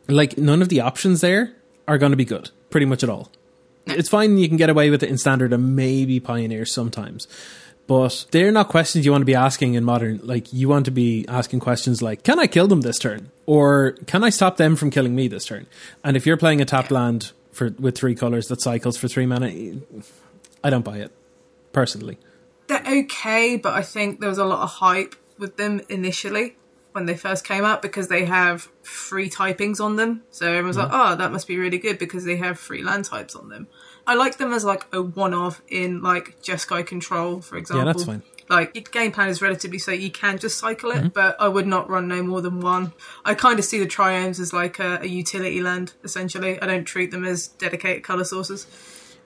S1: like none of the options there are going to be good, pretty much at all. It's fine you can get away with it in standard and maybe pioneer sometimes. But they're not questions you want to be asking in modern. Like you want to be asking questions like, "Can I kill them this turn?" or "Can I stop them from killing me this turn?" And if you're playing a tap land for with three colors that cycles for three mana, I don't buy it personally.
S2: They're okay, but I think there was a lot of hype with them initially when they first came out because they have free typings on them. So everyone's like, mm-hmm. oh, that must be really good because they have free land types on them. I like them as like a one-off in like Jeskai Control, for example.
S1: Yeah, that's fine.
S2: Like your game plan is relatively so you can just cycle it, mm-hmm. but I would not run no more than one. I kind of see the triomes as like a, a utility land essentially. I don't treat them as dedicated color sources.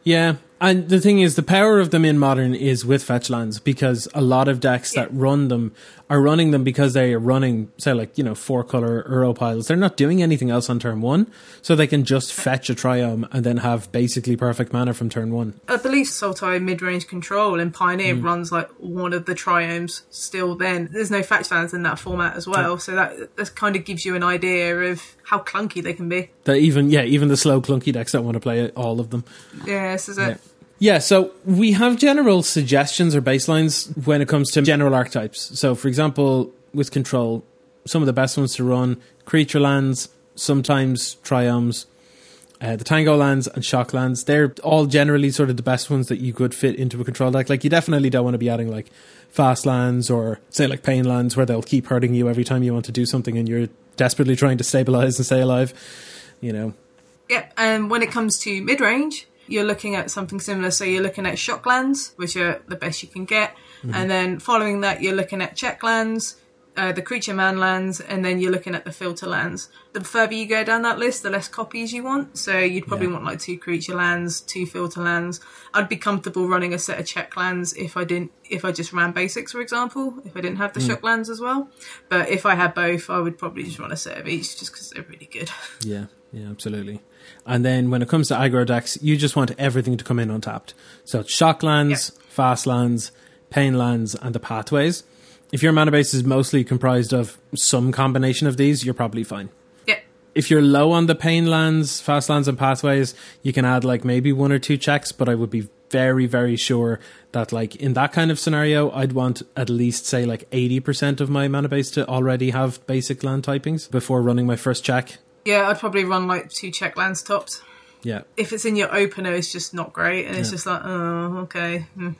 S1: Yeah, And the thing is, the power of them in modern is with fetch lands because a lot of decks that run them are running them because they are running, say, like, you know, four color Uro piles. They're not doing anything else on turn one, so they can just fetch a Triome and then have basically perfect mana from turn one.
S2: I believe Sultai mid range control and Pioneer mm. runs like one of the triomes still then. There's no fetch lands in that format as well, so that, that kind of gives you an idea of how clunky they can be.
S1: That even, yeah, even the slow, clunky decks don't want to play all of them.
S2: Yeah, this is it.
S1: Yeah, so we have general suggestions or baselines when it comes to general archetypes. So, for example, with control, some of the best ones to run creature lands, sometimes triomes, uh, the tango lands and shock lands. They're all generally sort of the best ones that you could fit into a control deck. Like, you definitely don't want to be adding like fast lands or say like pain lands where they'll keep hurting you every time you want to do something and you're desperately trying to stabilize and stay alive. You know,
S2: Yep, and when it comes to mid range, you're looking at something similar. So you're looking at shock lands, which are the best you can get, and then following that, you're looking at check lands, uh, the creature man lands, and then you're looking at the filter lands. The further you go down that list, the less copies you want. So you'd probably
S1: Yeah.
S2: want like two creature lands, two filter lands. I'd be comfortable running a set of check lands if I didn't, if I just ran basics, for example, if I didn't have the shock lands as well. But if I had both, I would probably just run a set of each, just because they're really good. [LAUGHS]
S1: Yeah, yeah, absolutely. And then when it comes to aggro decks, you just want everything to come in untapped. So it's shock lands, fast lands, pain lands, and the pathways. If your mana base is mostly comprised of some combination of these, you're probably fine.
S2: yeah.
S1: If you're low on the pain lands, fast lands, and pathways, you can add like maybe one or two checks, but I would be very, very sure that like in that kind of scenario, I'd want at least say like 80% of my mana base to already have basic land typings before running my first check.
S2: Yeah, I'd probably run like two check lands tops.
S1: Yeah.
S2: If it's in your opener, it's just not great, and it's
S1: Yeah.
S2: just like, oh, okay. hmm.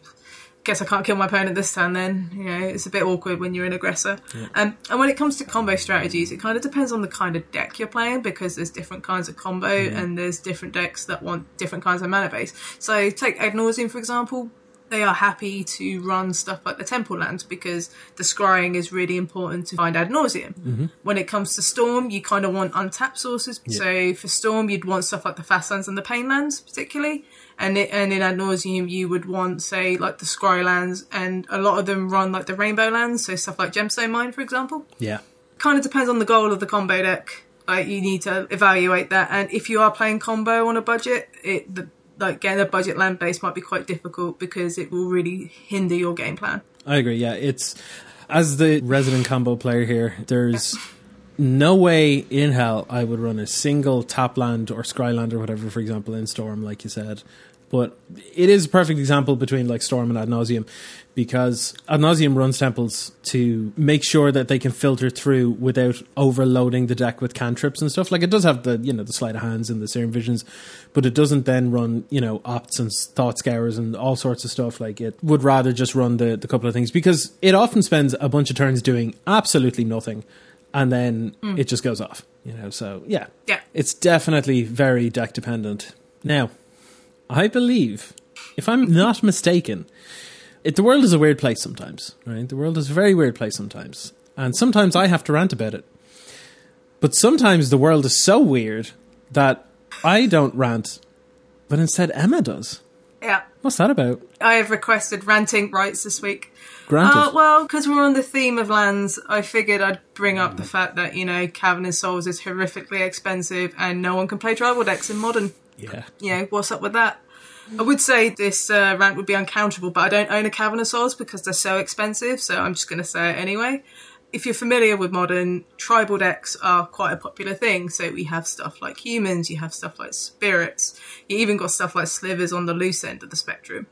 S2: Guess I can't kill my opponent this turn. Then you know it's a bit awkward when you're an aggressor. Um, and when it comes to combo strategies, it kind of depends on the kind of deck you're playing because there's different kinds of combo and there's different decks that want different kinds of mana base. So take Nauseam for example. They are happy to run stuff like the Temple Lands because the scrying is really important to find ad nauseam. Mm-hmm. When it comes to Storm, you kind of want untapped sources. So for Storm, you'd want stuff like the Fast Lands and the Pain Lands, particularly. And it, and in ad nauseam, you would want say like the Scry Lands, and a lot of them run like the Rainbow Lands, so stuff like Gemstone Mine, for example
S1: Yeah.
S2: kind of depends on the goal of the combo deck. Like you need to evaluate that, and if you are playing combo on a budget, it the, like getting a budget land base might be quite difficult because it will really hinder your game plan.
S1: I agree. Yeah, it's as the resident combo player here. There's no way in hell I would run a single top land or scryland or whatever, for example, in Storm, like you said. But it is a perfect example between like Storm and Ad Nauseam because Ad Nauseam runs temples to make sure that they can filter through without overloading the deck with cantrips and stuff. Like it does have the you know the sleight of hands and the serum visions, but it doesn't then run you know opts and thought scours and all sorts of stuff. Like it would rather just run the the couple of things because it often spends a bunch of turns doing absolutely nothing, and then mm. it just goes off. You know, so yeah,
S2: Yeah.
S1: it's definitely very deck dependent. Now, I believe, if I'm not mistaken, it, the world is a weird place sometimes, right? The world is a very weird place sometimes. And sometimes I have to rant about it. But sometimes the world is so weird that I don't rant, but instead Emma does.
S2: Yeah,
S1: What's that about?
S2: I have requested ranting rights this week.
S1: Granted.
S2: Uh, well, because we're on the theme of lands, I figured I'd bring up the fact that you know Cavern of Souls is horrifically expensive, and no one can play tribal decks in modern.
S1: Yeah.
S2: you know, what's up with that? I would say this uh, rant would be uncountable, but I don't own a Cavern of because they're so expensive, so I'm just going to say it anyway. If you're familiar with modern, tribal decks are quite a popular thing. So we have stuff like humans, you have stuff like spirits, you even got stuff like slivers on the loose end of the spectrum.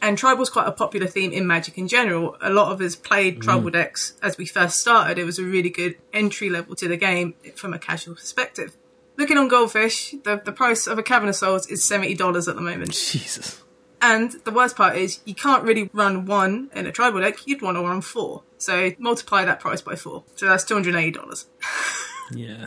S2: And tribal's quite a popular theme in Magic in general. A lot of us played tribal decks as we first started. It was a really good entry level to the game from a casual perspective. Looking on Goldfish, the, the price of a Cavern of Souls is $70 at the moment.
S1: Jesus.
S2: And the worst part is you can't really run one in a tribal deck, you'd want to run four. So multiply that price by four. So that's $280. [LAUGHS]
S1: Yeah.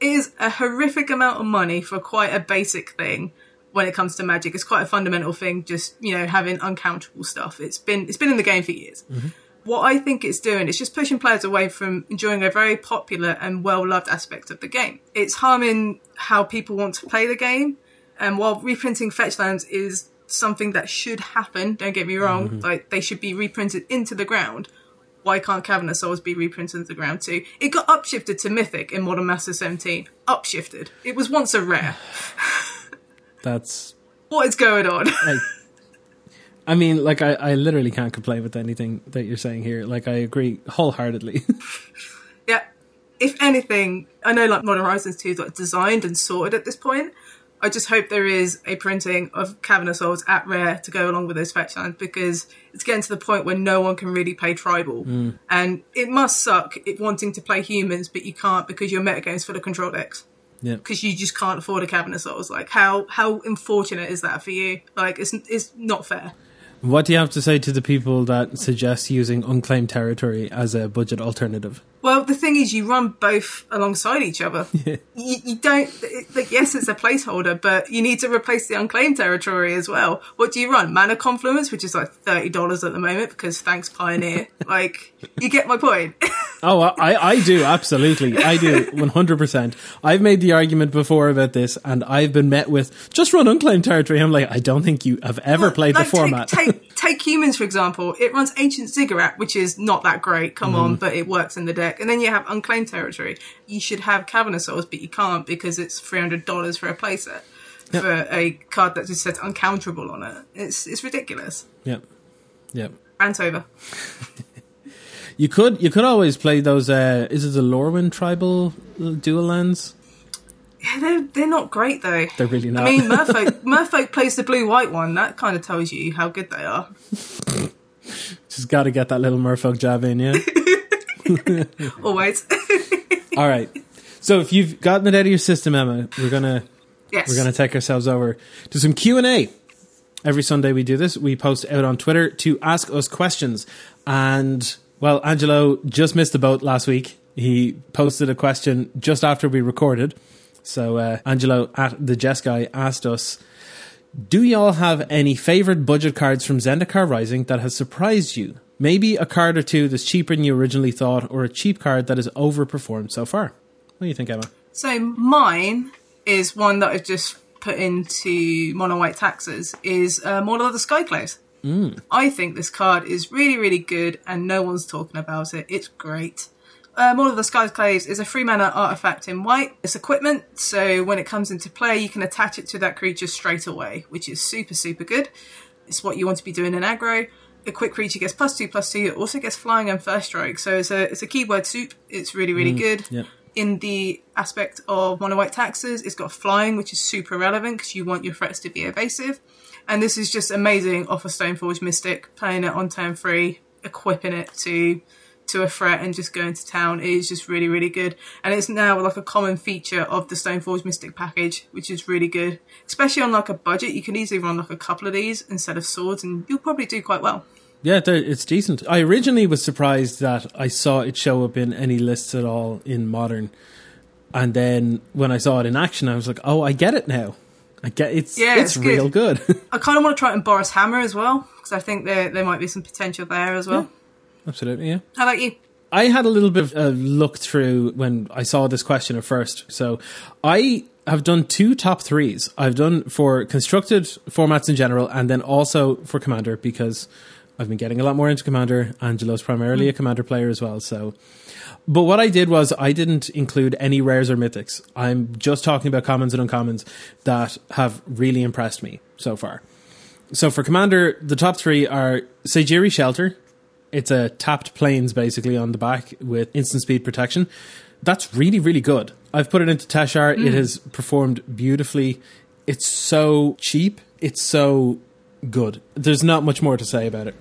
S2: It is a horrific amount of money for quite a basic thing when it comes to magic. It's quite a fundamental thing, just, you know, having uncountable stuff. It's been it's been in the game for years. Mm-hmm. What I think it's doing is just pushing players away from enjoying a very popular and well loved aspect of the game. It's harming how people want to play the game. And while reprinting fetch lands is something that should happen. Don't get me wrong.
S1: Mm-hmm.
S2: Like they should be reprinted into the ground. Why can't Cavern of Souls be reprinted into the ground too? It got upshifted to Mythic in Modern Masters 17. Upshifted. It was once a rare.
S1: That's [LAUGHS]
S2: What is going on?
S1: like I mean, like I, I literally can't complain with anything that you're saying here. Like I agree wholeheartedly. [LAUGHS]
S2: Yeah. If anything, I know like Modern Horizons 2 is like designed and sorted at this point. I just hope there is a printing of Cavern of Souls at rare to go along with those fetch lands because it's getting to the point where no one can really play tribal. Hmm. And it must suck it wanting to play humans, but you can't because your metagame's full of control decks.
S1: yeah.
S2: Because you just can't afford a Cavern of Souls. Like how how unfortunate is that for you? Like it's it's not fair.
S1: What do you have to say to the people that suggest using unclaimed territory as a budget alternative?
S2: Well, the thing is, you run both alongside each other. [LAUGHS] you, you don't like. Yes, it's a placeholder, but you need to replace the unclaimed territory as well. What do you run? Mana Confluence, which is like thirty dollars at the moment because thanks Pioneer. [LAUGHS] like, you get my point. [LAUGHS]
S1: Oh, I, I do absolutely. I do one hundred percent. I've made the argument before about this, and I've been met with just run unclaimed territory. I'm like, I don't think you have ever played
S2: Like,
S1: the format.
S2: Take, take, humans for example. It runs Ancient Ziggurat, which is not that great. Come
S1: Mm-hmm.
S2: on, but it works in the deck. And then you have unclaimed territory. You should have Cavern of Souls, but you can't because it's three hundred dollars for a playset. For a card that just says uncounterable on it, it's it's ridiculous.
S1: yep, yep.
S2: Rant over. [LAUGHS]
S1: You could you could always play those. Uh, is it the Lorwyn tribal dual lands?
S2: Yeah, they're they're not great though.
S1: They're really not.
S2: I mean, [LAUGHS] Merfolk Merfolk plays the blue white one. That kind of tells you how good they are.
S1: Just got to get that little Merfolk jab in, yeah. [LAUGHS]
S2: Always. [LAUGHS]
S1: All right. So if you've gotten it out of your system, Emma, we're gonna
S2: yes.
S1: we're gonna take ourselves over to some Q and A. Every Sunday we do this. We post out on Twitter to ask us questions. And well, Angelo just missed the boat last week. He posted a question just after we recorded. So uh, Angelo at the Jess guy asked us, "Do y'all have any favorite budget cards from Zendikar Rising that has surprised you? Maybe a card or two that's cheaper than you originally thought, or a cheap card that has overperformed so far." What do you think, Emma?
S2: So mine is one that I've just put into mono white taxes. Is uh, Maul of the Skyclaves. Mm. I think this card is really, really good, and no one's talking about it. It's great. Uh, Maul of the Skyclaves is a free mana artifact in white. It's equipment, so when it comes into play, you can attach it to that creature straight away, which is super, super good. It's what you want to be doing in aggro. A quick creature gets plus two, plus two. It also gets flying and first strike, so it's a it's a keyword soup. It's really, really good
S1: Yep.
S2: in the aspect of mono white taxes, it's got flying, which is super relevant because you want your threats to be evasive. And this is just amazing off a Stoneforge Mystic, playing it on turn three, equipping it to to a threat and just going to town It is just really, really good. And it's now like a common feature of the Stoneforge Mystic package, which is really good. Especially on like a budget, you can easily run like a couple of these instead of swords and you'll probably do quite well.
S1: Yeah, it's decent. I originally was surprised that I saw it show up in any lists at all in modern, and then when I saw it in action, I was like, "Oh, I get it now. I get it's
S2: Yeah,
S1: it's,
S2: it's good.
S1: real good." [LAUGHS]
S2: I kind of want to try it in Boros Hammer as well, because I think there, there might be some potential there as well.
S1: Absolutely, yeah.
S2: How about you?
S1: I had a little bit of a look through when I saw this question at first. So I have done two top threes. I've done for constructed formats in general and then also for Commander because I've been getting a lot more into Commander. Angelo's primarily a hmm. Commander player as well. So, but what I did was I didn't include any rares or mythics. I'm just talking about commons and uncommons that have really impressed me so far. So for Commander, the top three are Sejiri Shelter. It's a tapped plains basically on the back with instant speed protection. That's really, really good. I've put it into Tashar. It mm. has performed beautifully. It's so cheap. It's so good. There's not much more to say about it.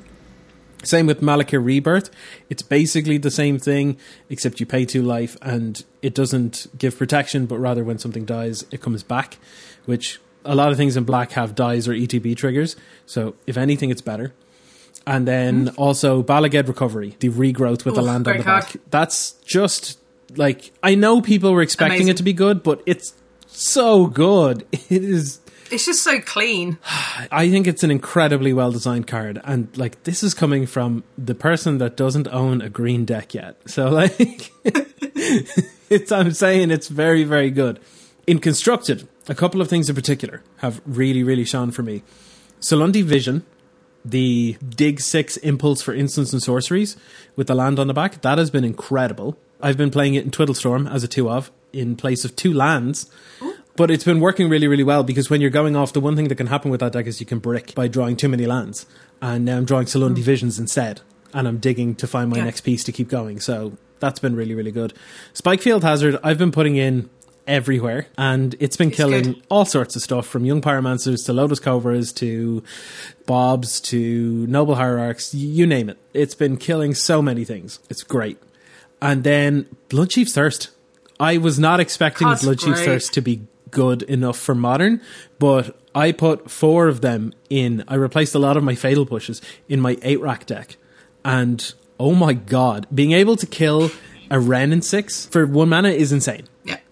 S1: Same with Malakir Rebirth. It's basically the same thing, except you pay two life and it doesn't give protection, but rather when something dies, it comes back, which a lot of things in black have dies or ETB triggers. So if anything, it's better. And then hmm. also Bala Ged Recovery, the regrowth with the land on the
S2: card.
S1: back. That's just like I know people were expecting
S2: Amazing.
S1: it to be good, but it's so good. [LAUGHS] It is
S2: It's just so clean. [SIGHS]
S1: I think it's an incredibly well designed card, and like this is coming from the person that doesn't own a green deck yet. So [LAUGHS] like, it's I'm saying it's very very good. In constructed, a couple of things in particular have really really shone for me. Silundi Vision, the Dig 6 Impulse for instants and sorceries with the land on the back, that has been incredible. I've been playing it in Twiddlestorm as a 2 of in place of two lands. But it's been working really, really well because when you're going off, the one thing that can happen with that deck is you can brick by drawing too many lands. And now I'm drawing Silundi hmm. Visions instead. And I'm digging to find my
S2: Yeah.
S1: next piece to keep going. So that's been really, really good. Spikefield Hazard, I've been putting in everywhere. And it's been
S2: It's
S1: killing
S2: good.
S1: all sorts of stuff from young pyromancers to lotus cobras to bobs to noble hierarchs you name it. It's been killing so many things. It's great. And then blood chief's thirst. I was not expecting
S2: That's
S1: blood chief's thirst to be good enough for modern but i put four of them in. I replaced a lot of my fatal pushes in my eight rack deck. And oh my god being able to kill a Wrenn and Six for one mana is insane.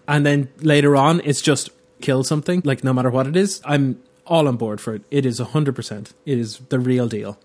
S1: And then later on it's just kill something like no matter what it is. I'm all on board for it. It is 100% it is the real deal.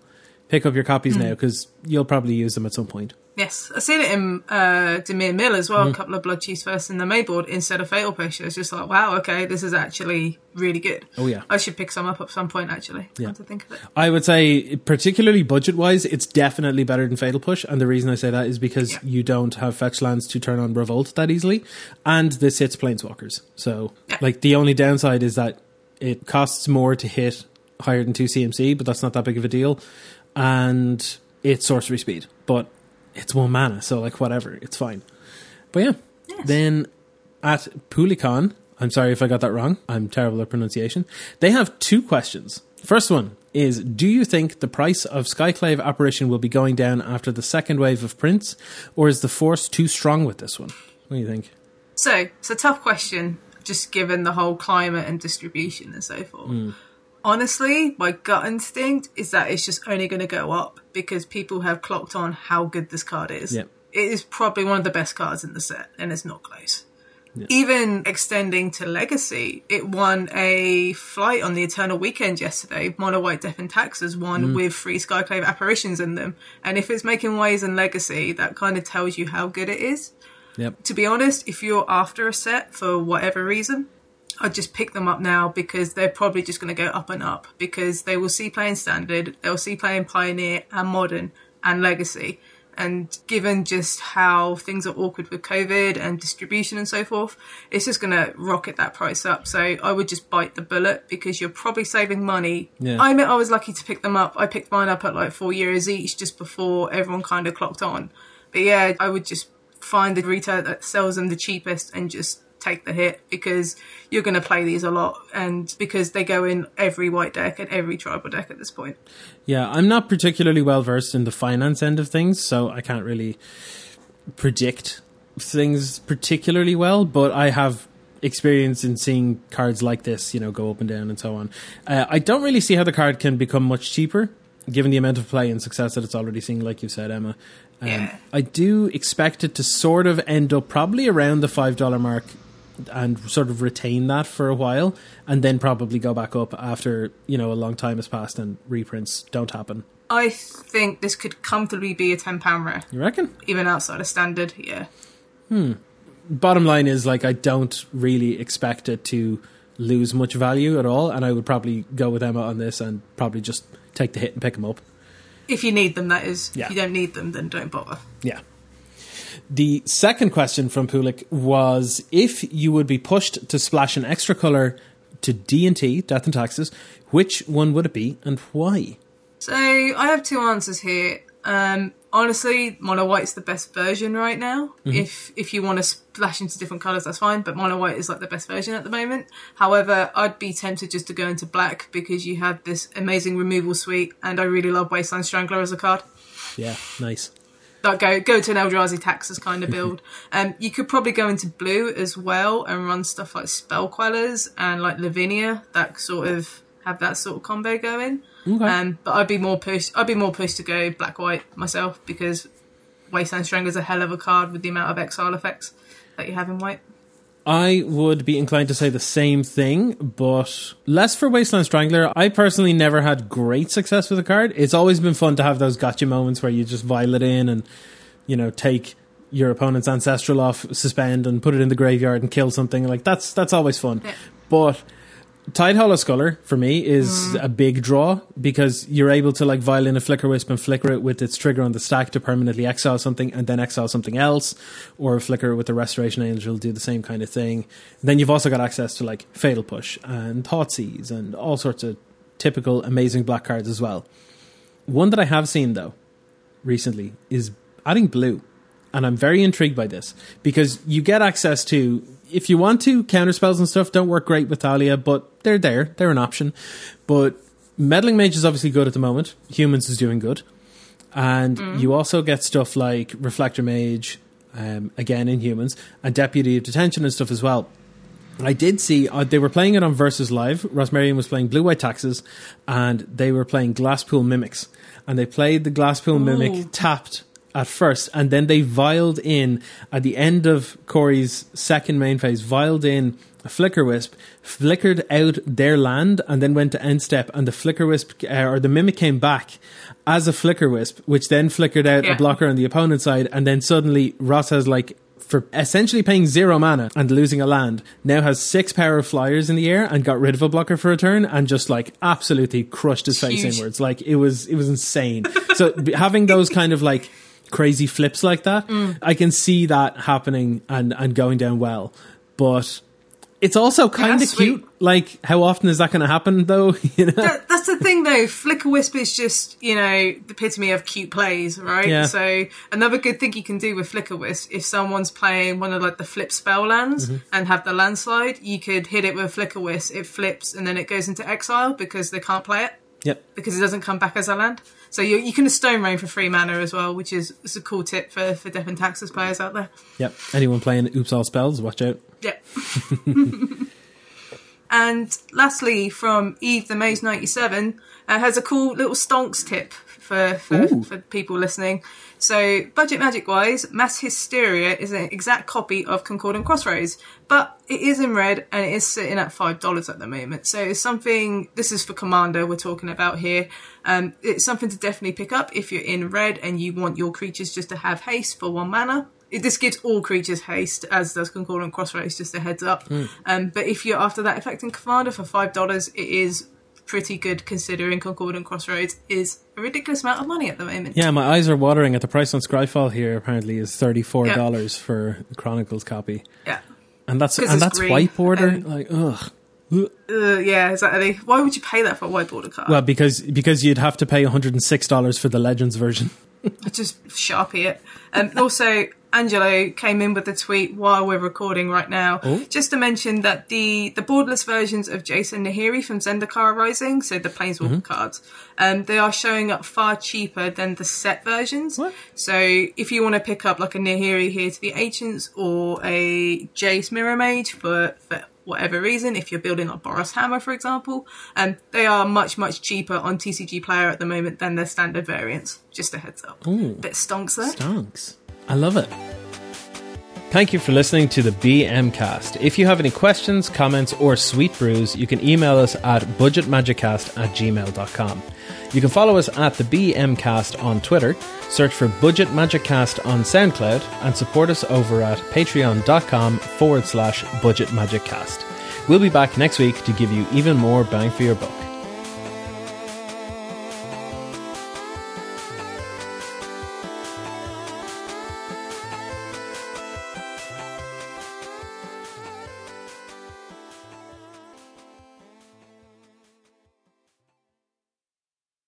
S1: Pick up your copies
S2: Hmm.
S1: now because you'll probably use them at some point
S2: Yes, I've seen it in uh, Dimir Mill as well. A couple of blood chief's thirst in the mainboard instead of Fatal Push. It's just like, wow, okay, this is actually really good.
S1: Oh, yeah.
S2: I should pick some up at some point. Actually,
S1: Yeah.
S2: To think of it.
S1: i would say particularly budget wise it's definitely better than fatal push and the reason i say that is because
S2: Yeah.
S1: you don't have fetch lands to turn on revolt that easily and this hits planeswalkers so
S2: Yeah.
S1: like the only downside is that it costs more to hit higher than 2 cmc but that's not that big of a deal and it's sorcery speed but it's one mana so like whatever it's fine but yeah then at Pulicon, I'm sorry if I got that wrong. I'm terrible at pronunciation. They have two questions. First one is Do you think the price of Skyclave Apparition will be going down after the second wave of prints, or is the force too strong with this one? What do you think?
S2: So it's a tough question, just given the whole climate and distribution and so forth.
S1: Hmm.
S2: Honestly, my gut instinct is that it's just only going to go up because people have clocked on how good this card is.
S1: Yep.
S2: It is probably one of the best cards in the set, and it's not close. Even extending to Legacy, it won a flight on the Eternal Weekend yesterday. Mono White Death and Taxes won mm. with three Skyclave apparitions in them. And if it's making waves in Legacy, that kind of tells you how good it is
S1: Yep.
S2: to be honest, if you're after a set for whatever reason, I'd just pick them up now because they're probably just going to go up and up because they will see playing standard, they'll see playing pioneer and modern and legacy. And given just how things are awkward with COVID and distribution and so forth, it's just going to rocket that price up. So I would just bite the bullet because you're probably saving money.
S1: Yeah.
S2: I admit I was lucky to pick them up. I picked mine up at like four euros each just before everyone kind of clocked on. But yeah, I would just find the retailer that sells them the cheapest and just take the hit because you're going to play these a lot and because they go in every white deck and every tribal deck at this point.
S1: Yeah, I'm not particularly well versed in the finance end of things, so I can't really predict things particularly well, but I have experience in seeing cards like this, you know, go up and down and so on. Uh, I don't really see how the card can become much cheaper given the amount of play and success that it's already seeing, like you said, Emma. Um,
S2: Yeah.
S1: I do expect it to sort of end up probably around the $5 mark and sort of retain that for a while and then probably go back up after, you know, a long time has passed and reprints don't happen.
S2: I think this could comfortably be a £10 rare,
S1: You reckon?
S2: even outside of standard. Yeah. Hmm.
S1: Bottom line is like I don't really expect it to lose much value at all and I would probably go with Emma on this and probably just take the hit and pick them up.
S2: If you need them, that is.
S1: Yeah.
S2: If you don't need them, then don't bother.
S1: Yeah. The second question from Pulik was if you would be pushed to splash an extra color to D&T, Death and Taxes, which one would it be and why?
S2: So I have two answers here. Um, honestly, mono white's the best version right now. If if you want to splash into different colors, that's fine. But mono white is like the best version at the moment. However, I'd be tempted just to go into black because you have this amazing removal suite, and I really love Wasteland Strangler as a card.
S1: Yeah, nice.
S2: Like go go to an Eldrazi Taxes kind of [LAUGHS] build. um, you could probably go into blue as well and run stuff like Spell Quellers and like Lavinia that sort of have that sort of combo going.
S1: Okay.
S2: Um, but I'd be more pushed. I'd be more pushed to go black white myself because Wasteland Strangler is a hell of a card with the amount of exile effects that you have in white.
S1: I would be inclined to say the same thing, but less for Wasteland Strangler. I personally never had great success with the card. It's always been fun to have those gotcha moments where you just vial it in and, you know, take your opponent's ancestral off, suspend, and put it in the graveyard and kill something. Like that's that's always fun.
S2: Yeah.
S1: But Tide Hollow Sculler for me is mm. a big draw because you're able to like vial in a flicker wisp and flicker it with its trigger on the stack to permanently exile something and then exile something else, or flicker with the Restoration Angel do the same kind of thing. Then you've also got access to like Fatal Push and Thoughtseize and all sorts of typical amazing black cards as well. One that I have seen though recently is adding blue. And I'm very intrigued by this because you get access to, if you want to, counter spells and stuff don't work great with Thalia, but they're there. They're an option. But Meddling Mage is obviously good at the moment. Humans is doing good. And you also get stuff like Reflector Mage, um, again in humans, and Deputy of Detention and stuff as well. I did see uh, they were playing it on Versus Live. Rosmarian was playing Blue White Taxes, and they were playing Glasspool Mimics. And they played the Glasspool Mimic tapped at first, and then they vialed in at the end of Corey's second main phase, vialed in a Flicker Wisp, flickered out their land, and then went to end step. And the Flicker Wisp uh, or the Mimic came back as a Flicker Wisp, which then flickered out
S2: Yeah.
S1: a blocker on the opponent's side, and then suddenly Ross has like for essentially paying zero mana and losing a land, now has six power of flyers in the air and got rid of a blocker for a turn and just like absolutely crushed his face
S2: Huge.
S1: inwards. Like it was, it was insane. so having those kind of like crazy flips like that,
S2: Mm.
S1: I can see that happening and and going down well. But it's also kind of
S2: sweet.
S1: cute. Like how often is that going to happen though? [LAUGHS] you know.
S2: That, that's the thing, though. Flicker Wisp is just, you know, the epitome of cute plays, right?
S1: Yeah.
S2: So another good thing you can do with Flicker Wisp, if someone's playing one of like the flip spell lands
S1: Mm-hmm.
S2: and have the landslide, you could hit it with Flicker Wisp. It flips and then it goes into exile because they can't play it
S1: Yep.
S2: because it doesn't come back as a land. So you, you can stone rain for free mana as well, which is, is a cool tip for for Death and Taxes players out there.
S1: Yep. Anyone playing Oops All Spells, watch out.
S2: Yep. [LAUGHS] and lastly, from Eve the Maze 97, uh, has a cool little stonks tip for, for, for people listening. So, budget magic wise, Mass Hysteria is an exact copy of Concordant Crossroads, but it is in red and it is sitting at $5 at the moment. So, it's something, this is for Commander we're talking about here. Um, it's something to definitely pick up if you're in red and you want your creatures just to have haste for one mana. It, this gives all creatures haste, as does Concordant Crossroads, just a heads up. Um, but if you're after that effect in Commander for $5, it is pretty good considering Concordant Crossroads is a ridiculous amount of money at the moment.
S1: Yeah, my eyes are watering at the price on Scryfall here. Apparently, is thirty four dollars for the Chronicles copy,
S2: Yeah.
S1: and that's and that's
S2: green,
S1: white border.
S2: and-
S1: like, ugh.
S2: Uh, yeah, exactly. Why would you pay that for a white border card?
S1: Well, because because you'd have to pay one hundred and six dollars for the Legends version.
S2: I [LAUGHS] just sharpie it. Um, also, Angelo came in with a tweet while we're recording right now,
S1: Oh.
S2: just to mention that the the borderless versions of Jace and Nahiri from Zendikar Rising, so the Planeswalker
S1: Mm-hmm.
S2: cards, um, they are showing up far cheaper than the set versions.
S1: What?
S2: So if you want to pick up like a Nahiri Heir of the Ancients or a Jace Mirror Mage for, for whatever reason, if you're building a Boros Hammer, for example, um, they are much, much cheaper on TCG Player at the moment than their standard variants. Just a heads up. Bit stonks there.
S1: Stonks. I love it. Thank you for listening to the BM Cast. If you have any questions, comments, or sweet brews, you can email us at budgetmagiccast at gmail.com. You can follow us at the BM Cast on Twitter, search for Budget Magic Cast on SoundCloud, and support us over at patreon.com forward slash budget magic cast. We'll be back next week to give you even more bang for your buck.